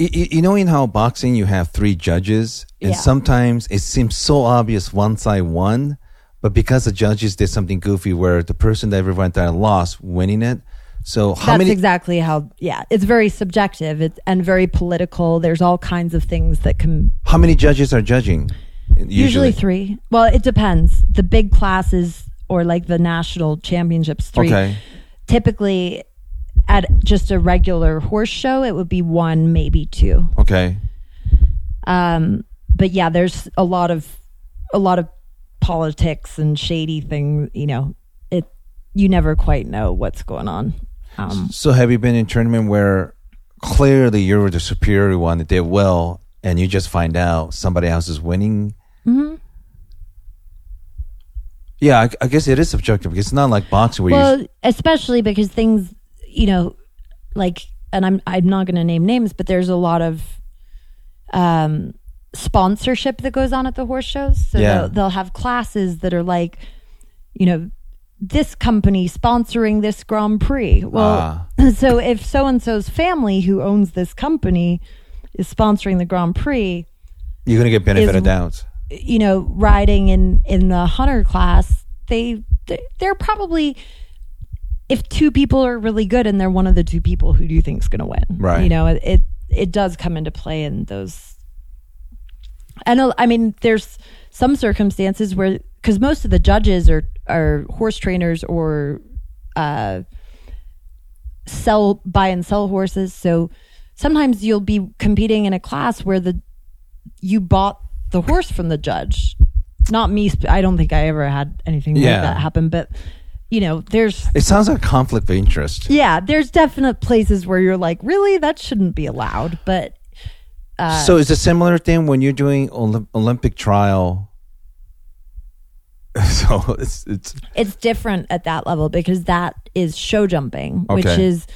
Y- y- You know, in how boxing you have three judges, and Yeah. sometimes it seems so obvious one side won, but because the judges did something goofy where the person that everyone thought lost winning it. So how That's many? exactly how. Yeah, it's very subjective. It's and very political. There's all kinds of things that can how many judges are judging? Usually. three. Well, it depends. The big classes or like the national championships, three. Okay. Typically, at just a regular horse show, it would be one, maybe two. Okay. Um, but yeah, there's a lot of a lot of politics and shady things. You know, it you never quite know what's going on. Um, So have you been in tournament where clearly you're the superior one that did well, and you just find out somebody else is winning? Mm-hmm. Yeah, I, I guess it is subjective. because It's not like boxing where you. well, especially because things, you know, like, and I'm I'm not going to name names, but there's a lot of um, sponsorship that goes on at the horse shows. So Yeah. they'll, they'll have classes that are like, you know, this company sponsoring this Grand Prix. Well, Ah. so if so and so's family who owns this company is sponsoring the Grand Prix, You're gonna get benefit is- of doubt. You know, riding in in the hunter class, they they- they're probably if two people are really good and they're one of the two people who do you think's going to win. Right. You know, it, it it does come into play in those. And uh, I mean, there's some circumstances where because most of the judges are are horse trainers or uh, sell buy and sell horses, so sometimes you'll be competing in a class where the you bought the horse from the judge. Not me. sp- I don't think I ever had anything Yeah. like that happen. But you know, there's It sounds like a conflict of interest. yeah, there's definite places where you're like, really, that shouldn't be allowed. But uh, so it's a similar thing when you're doing Olymp- Olympic trial. So it's it's it's different at that level because that is show jumping, which is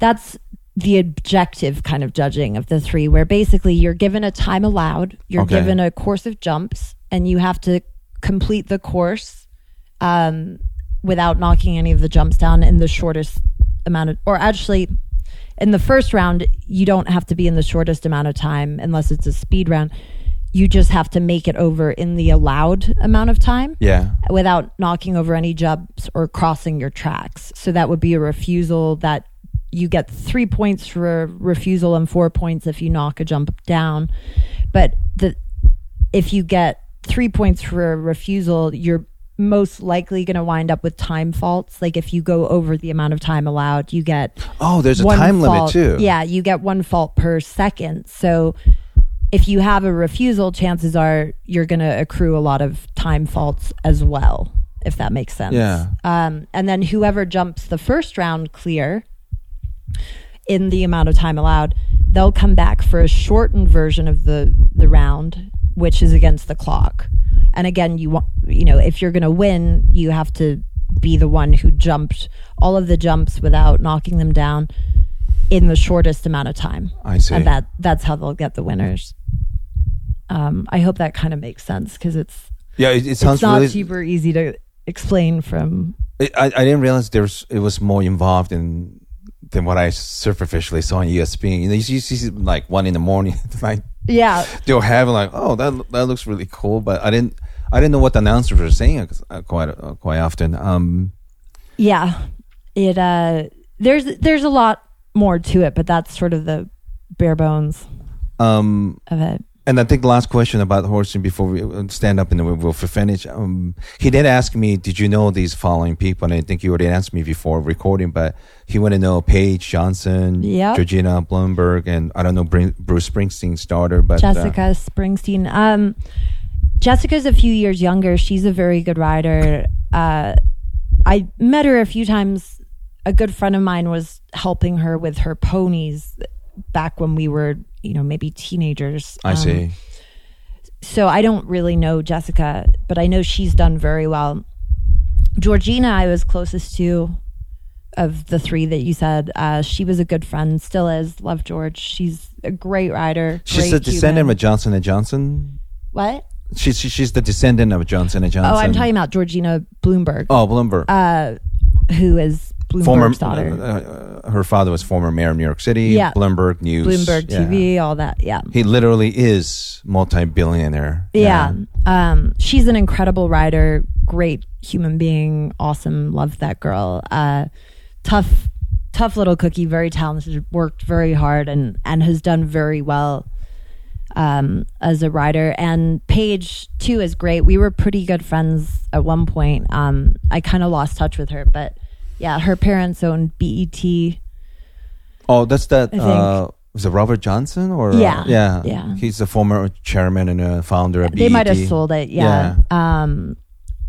that's the objective kind of judging of the three, where basically you're given a time allowed, you're Okay. given a course of jumps, and you have to complete the course um, without knocking any of the jumps down in the shortest amount of, or actually. In the first round, you don't have to be in the shortest amount of time unless it's a speed round. You just have to make it over in the allowed amount of time yeah. without knocking over any jumps or crossing your tracks. So that would be a refusal that you get three points for a refusal and four points if you knock a jump down. But the if you get three points for a refusal, you're most likely going to wind up with time faults. Like if you go over the amount of time allowed, you get Oh, there's a time limit too. Yeah, you get one fault per second. So if you have a refusal, chances are you're going to accrue a lot of time faults as well, if that makes sense. Yeah. Um, and then whoever jumps the first round clear in the amount of time allowed, they'll come back for a shortened version of the the round, which is against the clock. And again, you want you know if you're going to win, you have to be the one who jumped all of the jumps without knocking them down in the shortest amount of time. I see. And that that's how they'll get the winners. Um, I hope that kind of makes sense because it's Yeah, it, it sounds it's not really. super easy to explain from It, I, I didn't realize there was it was more involved in than what I superficially saw on ESPN. You know, you see, you see like one in the morning, like yeah they'll have like, oh, that that looks really cool, but I didn't I didn't know what the announcers were saying uh, quite uh, quite often. Um, Yeah, it uh, there's there's a lot more to it, but that's sort of the bare bones um, of it. And I think the last question about horsing before we uh, stand up and then we'll finish. Um, he did ask me, did you know these following people? And I think you already answered me before recording, but he wanted to know Paige Johnson, Yep. Georgina Bloomberg, and I don't know Bruce Springsteen's daughter, but uh, Jessica Springsteen. Um, Jessica's a few years younger. She's a very good rider. Uh, I met her a few times. A good friend of mine was helping her with her ponies back when we were, you know, maybe teenagers. I Um, see. so I don't really know Jessica, but I know she's done very well. Georgina, I was closest to of the three that you said. Uh, she was a good friend, still is. Love George. She's a great rider. She's great the descendant human. of Johnson and Johnson. what? She's she's the descendant of Johnson and Johnson. Oh, I'm talking about Georgina Bloomberg, Oh, Bloomberg. uh, who is Bloomberg's former daughter. uh, her father was former mayor of New York City. Yeah. Bloomberg News. Bloomberg yeah. TV, all that. Yeah. He literally is multi-billionaire. Yeah. Um, she's an incredible writer, great human being, awesome. Love that girl. Uh, tough, tough little cookie, very talented, worked very hard and, and has done very well um, as a writer. And Paige, too, is great. We were pretty good friends at one point. Um, I kind of lost touch with her, but yeah, her parents owned E BET. Oh, that's that. Uh, was it Robert Johnson or Yeah. yeah, Yeah. He's the former chairman and uh, founder of. They might have sold it, yeah. Um,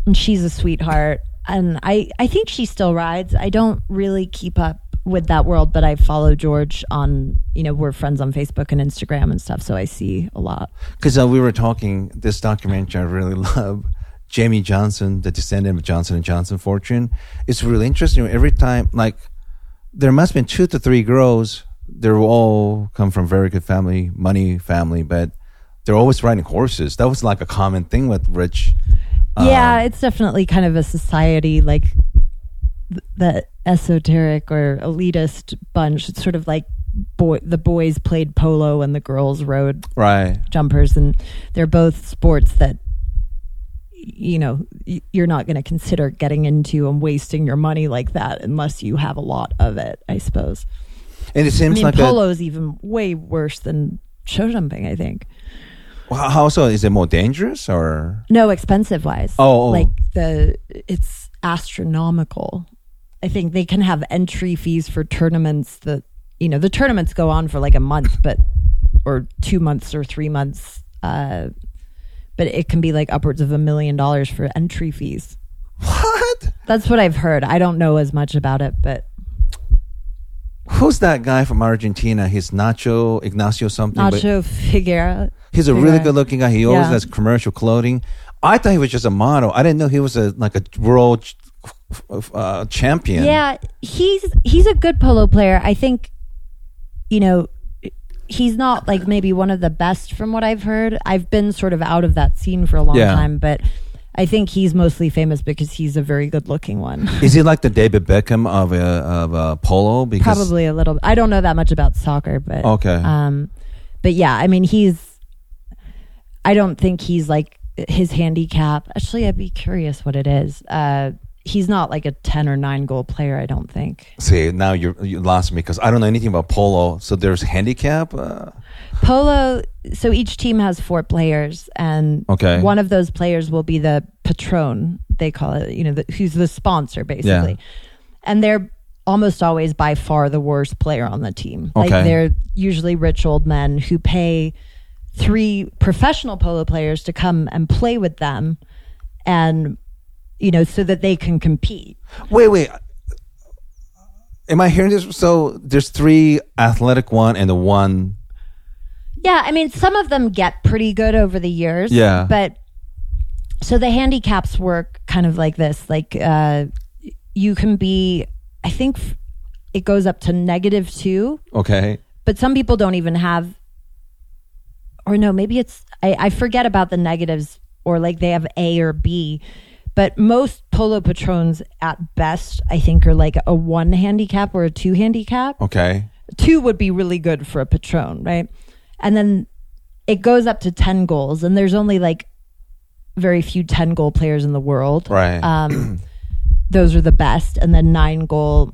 and she's a sweetheart, and I I think she still rides. I don't really keep up with that world, but I follow George on you know we're friends on Facebook and Instagram and stuff, so I see a lot. Because uh, we were talking this documentary I really love. Jamie Johnson, the descendant of Johnson and Johnson fortune. It's really interesting. Every time, like, there must have been two to three girls. They're all come from very good family, money family, but they're always riding horses. That was like a common thing with rich. yeah, um, it's definitely kind of a society like th- the esoteric or elitist bunch. It's sort of like boy the boys played polo and the girls rode Right. jumpers and they're both sports that you know you're not going to consider getting into and wasting your money like that unless you have a lot of it i suppose And it i seems mean like a, polo is even way worse than show jumping i think How how so? Is it more dangerous or? no expensive wise Oh, oh. like the it's astronomical i think they can have entry fees for tournaments that you know the tournaments go on for like a month but or two months or three months uh but it can be like upwards of a million dollars for entry fees What? that's what i've heard i don't know as much about it but Who's that guy from Argentina? He's Nacho Ignacio something. nacho Figueras he's a really good looking guy. He always Yeah. has commercial clothing. I thought he was just a model. I didn't know he was a like a world uh, champion. Yeah, he's he's a good polo player. I think, you know, he's not like maybe one of the best from what I've heard. I've been sort of out of that scene for a long Yeah. time, but I think he's mostly famous because he's a very good looking one. Is he like the David Beckham of uh, of uh, polo? Because Probably a little. I don't know that much about soccer, but Okay. Um, but yeah, I mean, he's. I don't think he's like his handicap. Actually, I'd be curious what it is. Uh, he's not like a ten or nine goal player. I don't think. See, now you lost me because I don't know anything about polo. So there's handicap. Uh, Polo. So each team has four players, and Okay. one of those players will be the patron. They call it. You know, the, who's the sponsor basically, yeah. and they're almost always by far the worst player on the team. okay. Like they're usually rich old men who pay three professional polo players to come and play with them, and you know, so that they can compete. wait, wait. Am I hearing this? So there's three athletic one and the one. Yeah, I mean, some of them get pretty good over the years. Yeah. But so the handicaps work kind of like this. Like uh, you can be, I think it goes up to negative two, Okay. but some people don't even have, or no, maybe it's, I, I forget about the negatives or like they have A or B. But most polo patrons at best, I think, are like a one handicap or a two handicap Okay. two would be really good for a patron, right? And then it goes up to 10 goals, and there's only like very few 10 goal players in the world. Right. Um, those are the best. And then nine goal.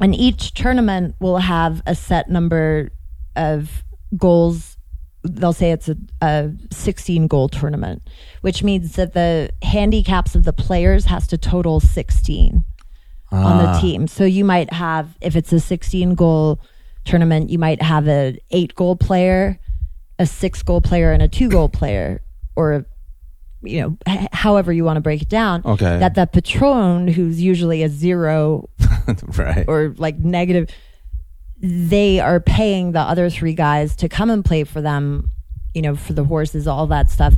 And each tournament will have a set number of goals. They'll say it's a, a 16 goal tournament, which means that the handicaps of the players has to total 16 on the Ah. team. So you might have, if it's a 16 goal tournament, you might have an eight goal player, a six goal player, and a two goal player, or you know, h- however you want to break it down. Okay. That the patron, who's usually a zero right. or like negative, they are paying the other three guys to come and play for them you know, for the horses, all that stuff.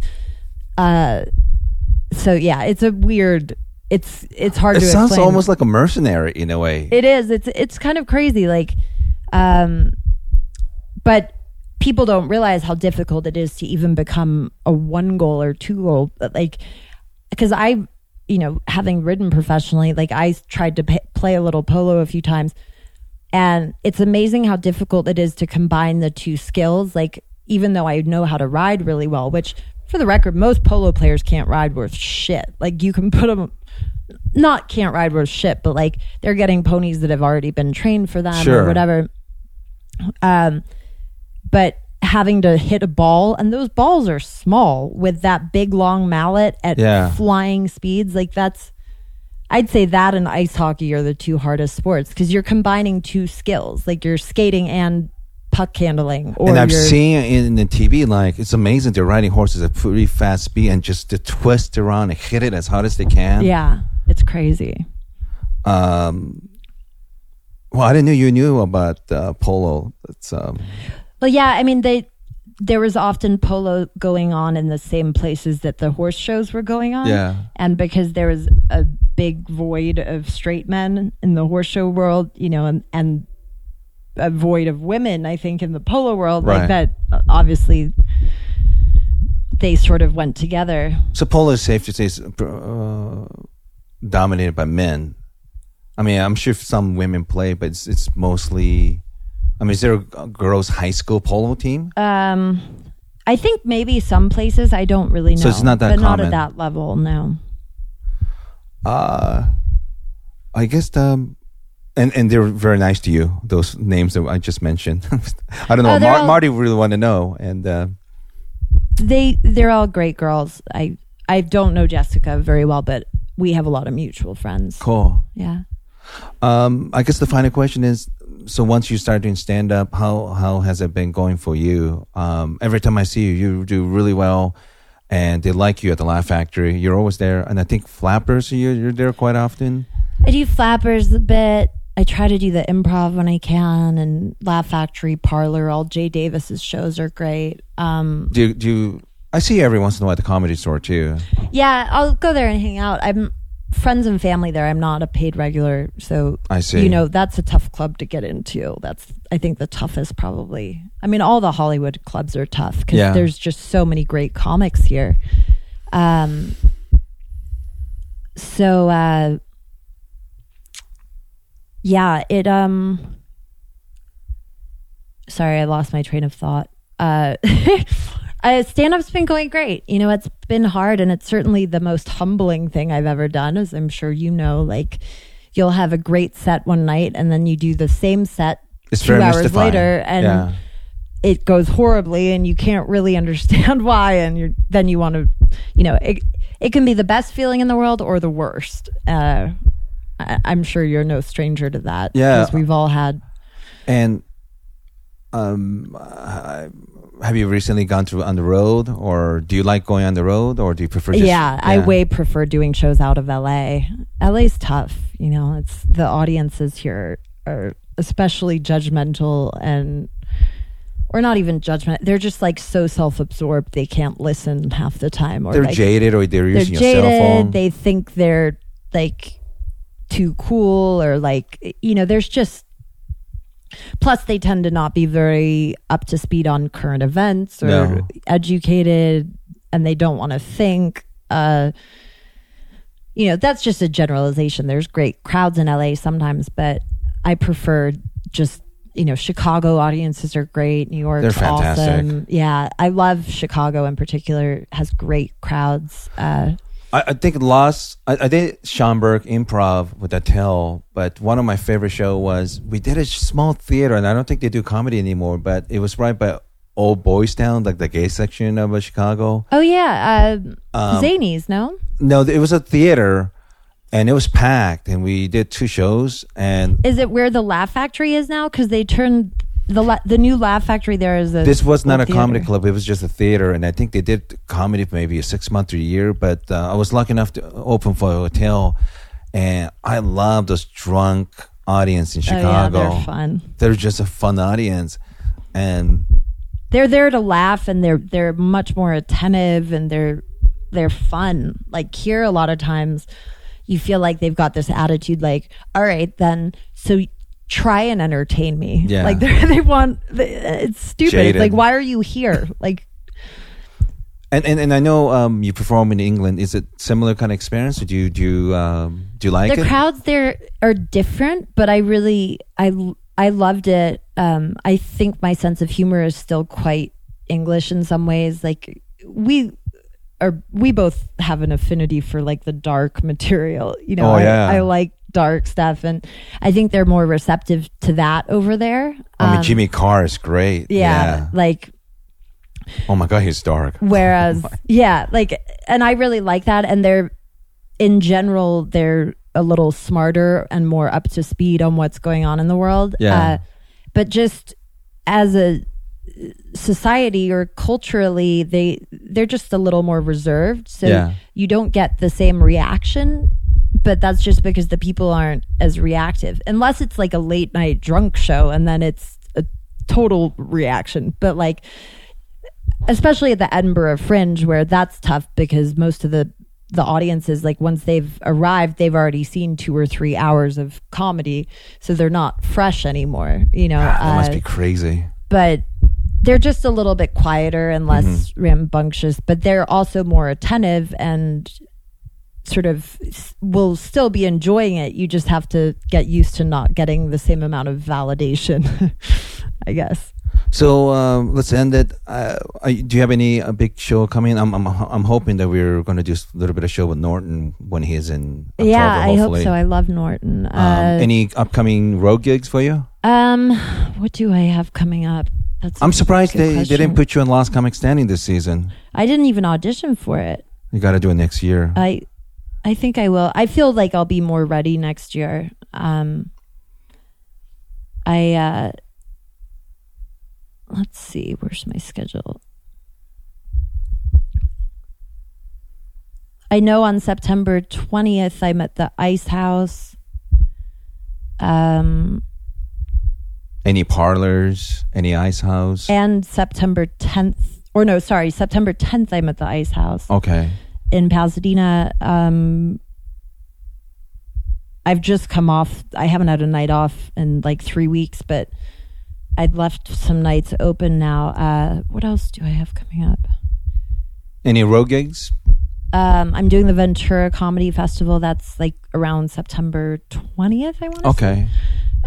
Uh, so yeah, it's a weird. It's it's hard It to. sounds explain. almost like a mercenary in a way. It is. It's it's kind of crazy. Like, um, but people don't realize how difficult it is to even become a one goal or two goal. Like, because I, you know, having ridden professionally, like I tried to p- play a little polo a few times, and it's amazing how difficult it is to combine the two skills. Like, even though I know how to ride really well, which for the record, most polo players can't ride worth shit. Like, you can put them not can't ride worth shit, but like they're getting ponies that have already been trained for them Sure. or whatever. Um, but having to hit a ball and those balls are small with that big long mallet at Yeah. flying speeds, like that's. I'd say that and ice hockey are the two hardest sports because you're combining two skills, like you're skating and puck handling. And I've seen in the TV, like it's amazing. They're riding horses at pretty fast speed and just to twist around and hit it as hard as they can. yeah, it's crazy. Um, well, I didn't know you knew about uh, polo. It's um, Well, yeah, I mean they there was often polo going on in the same places that the horse shows were going on. Yeah. And because there was a big void of straight men in the horse show world, you know, and and a void of women, I think, in the polo world, Right. like that uh, obviously they sort of went together. so polo is safe to say is uh, dominated by men. I mean, I'm sure some women play, but it's it's mostly. I mean, is there a girls' high school polo team? Um I think maybe some places I don't really know. So it's not that but not at that level, no. Uh I guess the and and they're very nice to you. Those names that I just mentioned. I don't know. Oh, Mar- all- Marty really want to know, and uh, they they're all great girls. I I don't know Jessica very well, but we have a lot of mutual friends. cool. Yeah. Um, I guess the final question is: so once you start doing stand up, how how has it been going for you? Um, every time I see you, you do really well, and they like you at the Laugh Factory. You're always there, and I think Flappers, you're, you're there quite often. I do flappers a bit. I try to do the improv when I can and Laugh Factory Parlor. All Jay Davis's shows are great. Um, Do do you, I see you every once in a while at the comedy store too? yeah, I'll go there and hang out. I'm friends and family there. I'm not a paid regular, so I see. you know that's a tough club to get into. That's I think the toughest probably. I mean, all the Hollywood clubs are tough because Yeah. there's just so many great comics here. Um, so uh, yeah, it um. Sorry, I lost my train of thought. Uh, uh, stand up's been going great. You know, it's been hard, and it's certainly the most humbling thing I've ever done, as I'm sure you know. Like, you'll have a great set one night, and then you do the same set It's two hours mystifying. later, and yeah. it goes horribly, and you can't really understand why, and you're then you want to, you know, it it can be the best feeling in the world or the worst. Uh, I, I'm sure you're no stranger to that. Yeah. because we've all had. And um, uh, have you recently gone to on the road, or do you like going on the road, or do you prefer? Just, yeah, I way prefer doing shows out of LA. LA's tough, you know. It's the audiences here are especially judgmental and or not even judgment. They're just like so self-absorbed they can't listen half the time or They're like, jaded, or they're they're using your cell phone. jaded. They think they're like too cool or like you know, there's just plus they tend to not be very up to speed on current events or No. educated and they don't want to think uh you know, that's just a generalization. There's great crowds in LA sometimes, but I prefer just you know, Chicago audiences are great. New York's They're fantastic. awesome. Yeah, I love Chicago in particular. Has great crowds. Uh, I, I think last I, I did Schaumburg improv with Attell, but one of my favorite show was we did a small theater, and I don't think they do comedy anymore. But it was right by Old Boys Town, like the gay section of uh, Chicago. oh yeah, uh, Um, Zanies. No, No, it was a theater, and it was packed, and we did two shows, and is it where the Laugh Factory is now? Because they turned the la- the new Laugh Factory there is a. this was not a theater. comedy club; it was just a theater, and I think they did comedy for maybe a six month or a year. But uh, I was lucky enough to open for Attell, and I love those drunk audience in Oh, yeah, Chicago. they're fun. They're just a fun audience, and they're there to laugh and they're they're much more attentive and they're they're fun. Like here, a lot of times you feel like they've got this attitude, like, all right, then so try and entertain me. Yeah. like they they want it's stupid. Jaded. Like why are you here? Like And, and and I know um, you perform in England. Is it similar kind of experience? Do you do you, um, do you like the it? crowds there are different, but I really I I loved it. Um, I think my sense of humor is still quite English in some ways. Like we are, we both have an affinity for like the dark material. You know, Oh, I. I like dark stuff, and I think they're more receptive to that over there. I mean, Um, Jimmy Carr is great. yeah, like Oh my God, he's dark. Whereas, yeah, like, and I really like that. And they're, in general, they're a little smarter and more up to speed on what's going on in the world. Yeah. Uh, but just as a society or culturally, they they're just a little more reserved. So Yeah. you don't get the same reaction. But that's just because the people aren't as reactive, unless it's like a late night drunk show, and then it's a total reaction. But like especially at the Edinburgh Fringe, where that's tough because most of the the audiences, like once they've arrived, they've already seen two or three hours of comedy, so they're not fresh anymore. You know, That must uh, be crazy. but they're just a little bit quieter and less rambunctious. But they're also more attentive and sort of will still be enjoying it. You just have to get used to not getting the same amount of validation, I guess. So um, let's end it. Uh, do you have any uh, big show coming? I'm I'm I'm hoping that we're going to do a little bit of show with Norton when he's in. October, yeah, I hope so. I love Norton. Um, Uh, any upcoming road gigs for you? Um, what do I have coming up? That's a I'm surprised they, they didn't put you on Last Comic Standing this season. I didn't even audition for it. You got to do it next year. I, I think I will. I feel like I'll be more ready next year. Um, I uh, let's see. Where's my schedule? I know on September twentieth I'm at the Ice House. Um, any parlors? Any ice house? and September 10th, or no, sorry, September 10th, I'm at the Ice House okay. In Pasadena. Um, I've just come off, I haven't had a night off in like three weeks, but I'd left some nights open now. Uh, what else do I have coming up? Any road gigs? Um, I'm doing the Ventura Comedy Festival. That's like around September 20th, I want to Okay.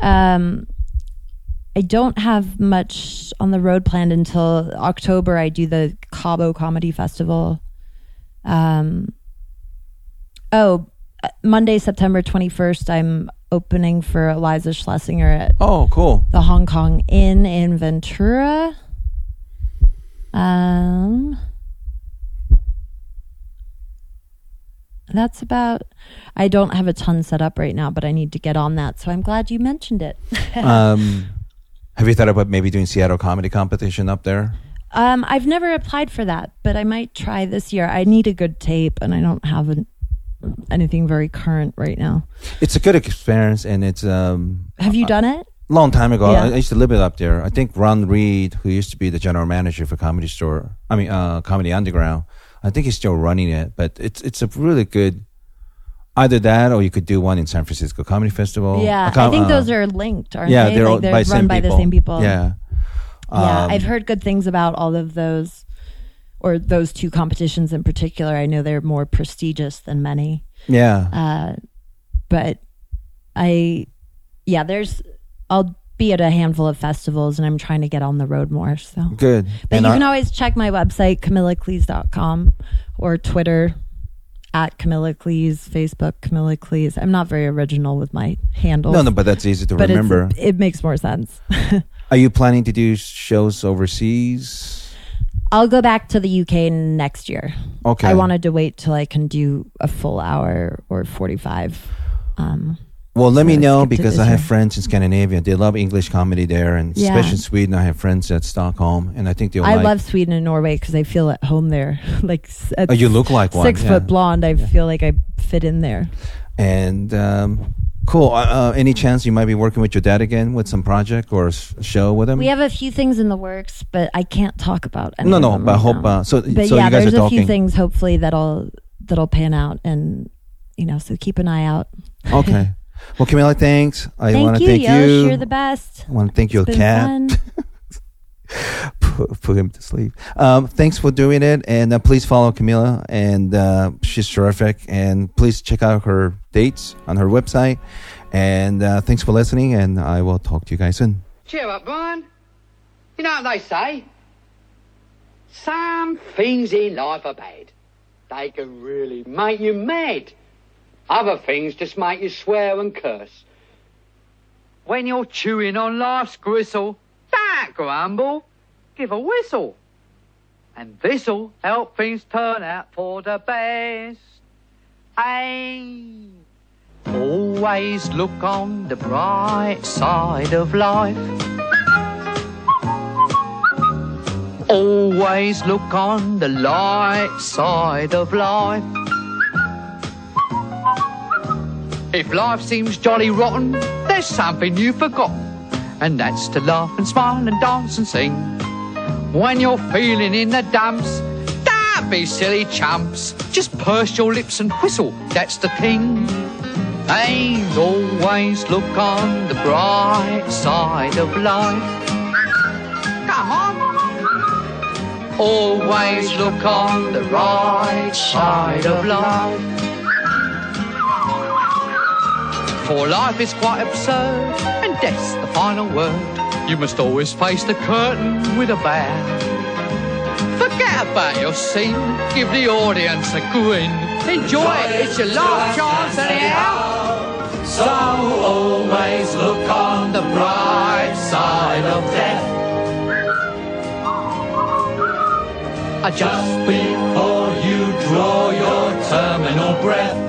Um, I don't have much on the road planned until October. I do the Cabo Comedy Festival. Um, oh, Monday, September 21st, I'm opening for Iliza Shlesinger at Oh, cool. the Hong Kong Inn in Ventura. Um, that's about. I don't have a ton set up right now, but I need to get on that. So I'm glad you mentioned it. um, have you thought about maybe doing Seattle Comedy Competition up there? Um, I've never applied for that, but I might try this year. I need a good tape, and I don't have an, anything very current right now. It's a good experience, and it's um, Have you done it? long time ago. Yeah. I, used to live it up there. I think Ron Reed, who used to be the general manager for Comedy Store, I mean uh, Comedy Underground, I think he's still running it. But it's it's a really good. Either that, or you could do one in San Francisco Comedy Festival. yeah, com- I think uh, those are linked, aren't yeah, they? they're, like they're by run by the same people. Yeah, yeah. Um, I've heard good things about all of those, or those two competitions in particular. I know they're more prestigious than many. yeah. Uh, but I, yeah, there's. I'll be at a handful of festivals, and I'm trying to get on the road more. So. Good. But And you I- can always check my website, CamillaCleese.com, or Twitter at Camilla Cleese, Facebook Camilla Cleese. I'm not very original with my handle. no, no, but that's easy to but remember. it makes more sense. Are you planning to do shows overseas? I'll go back to the UK next year. Okay. I wanted to wait till I can do a full hour or 45. Um, Well, let So me know because I have friends in Scandinavia. They love English comedy there, and Yeah. especially in Sweden. I have friends at Stockholm, and I think they'll I like. love Sweden and Norway because I feel at home there. like Oh, you look like one. six yeah. foot blonde, I feel like I fit in there. And um, Cool. Uh, uh, any chance you might be working with your dad again with some project or s- show with him? We have a few things in the works, but I can't talk about. Any no, no. But I right hope. now. Uh, so, but so yeah, you guys there's are a talking. few things hopefully that'll that'll pan out, and you know, so keep an eye out. Okay. Well, Camilla, thanks. I thank want to you, thank Yosh. you. You're the best. I want to thank your cat. put, put him to sleep. Um, thanks for doing it, and uh, please follow Camilla, and uh, she's terrific. And please check out her dates on her website. And uh, thanks for listening, and I will talk to you guys soon. Cheer up, Brian. You know what they say? Some things in life are bad. They can really make you mad. Other things just make you swear and curse. When you're chewing on life's gristle, don't grumble. Give a whistle. And this'll help things turn out for the best. Hey. Always look on the bright side of life. Always look on the light side of life. If life seems jolly rotten, there's something you forgot. And that's to laugh and smile and dance and sing. When you're feeling in the dumps, don't be silly chumps. Just purse your lips and whistle, that's the thing. And always look on the bright side of life. Come on. Always look on the right side of life. For life is quite absurd, and death's the final word. You must always face the curtain with a bow. Forget about your scene, give the audience a grin. Enjoy it, it's your last chance anyhow. So always look on the bright side of death. Just before you draw your terminal breath.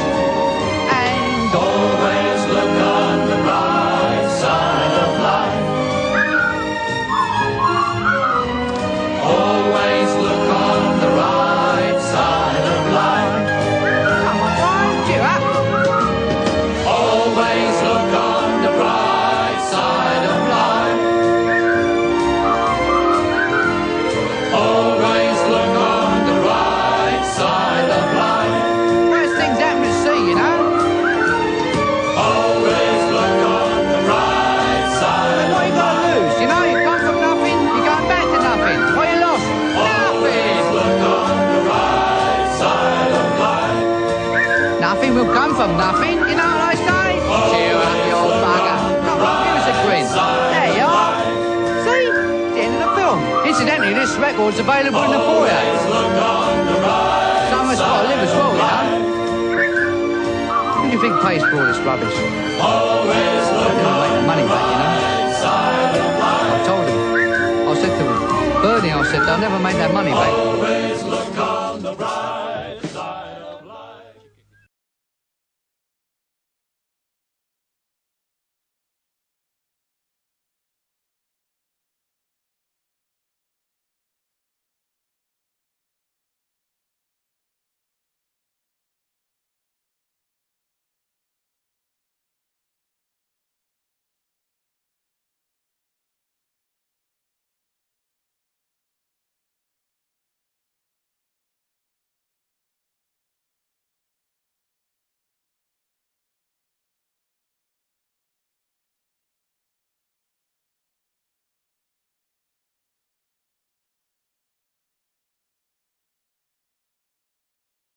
From nothing, you know what I say? Cheer up, you old bugger. Come on, give us a grin. There you are. See? The end of the film. Incidentally, this record's available in the foyer. Someone's got to live as well, you know. Who do you think pays for all this rubbish? Always look make the money back, you know. I told him. I said to him, Bernie, I said, they'll never make that money back.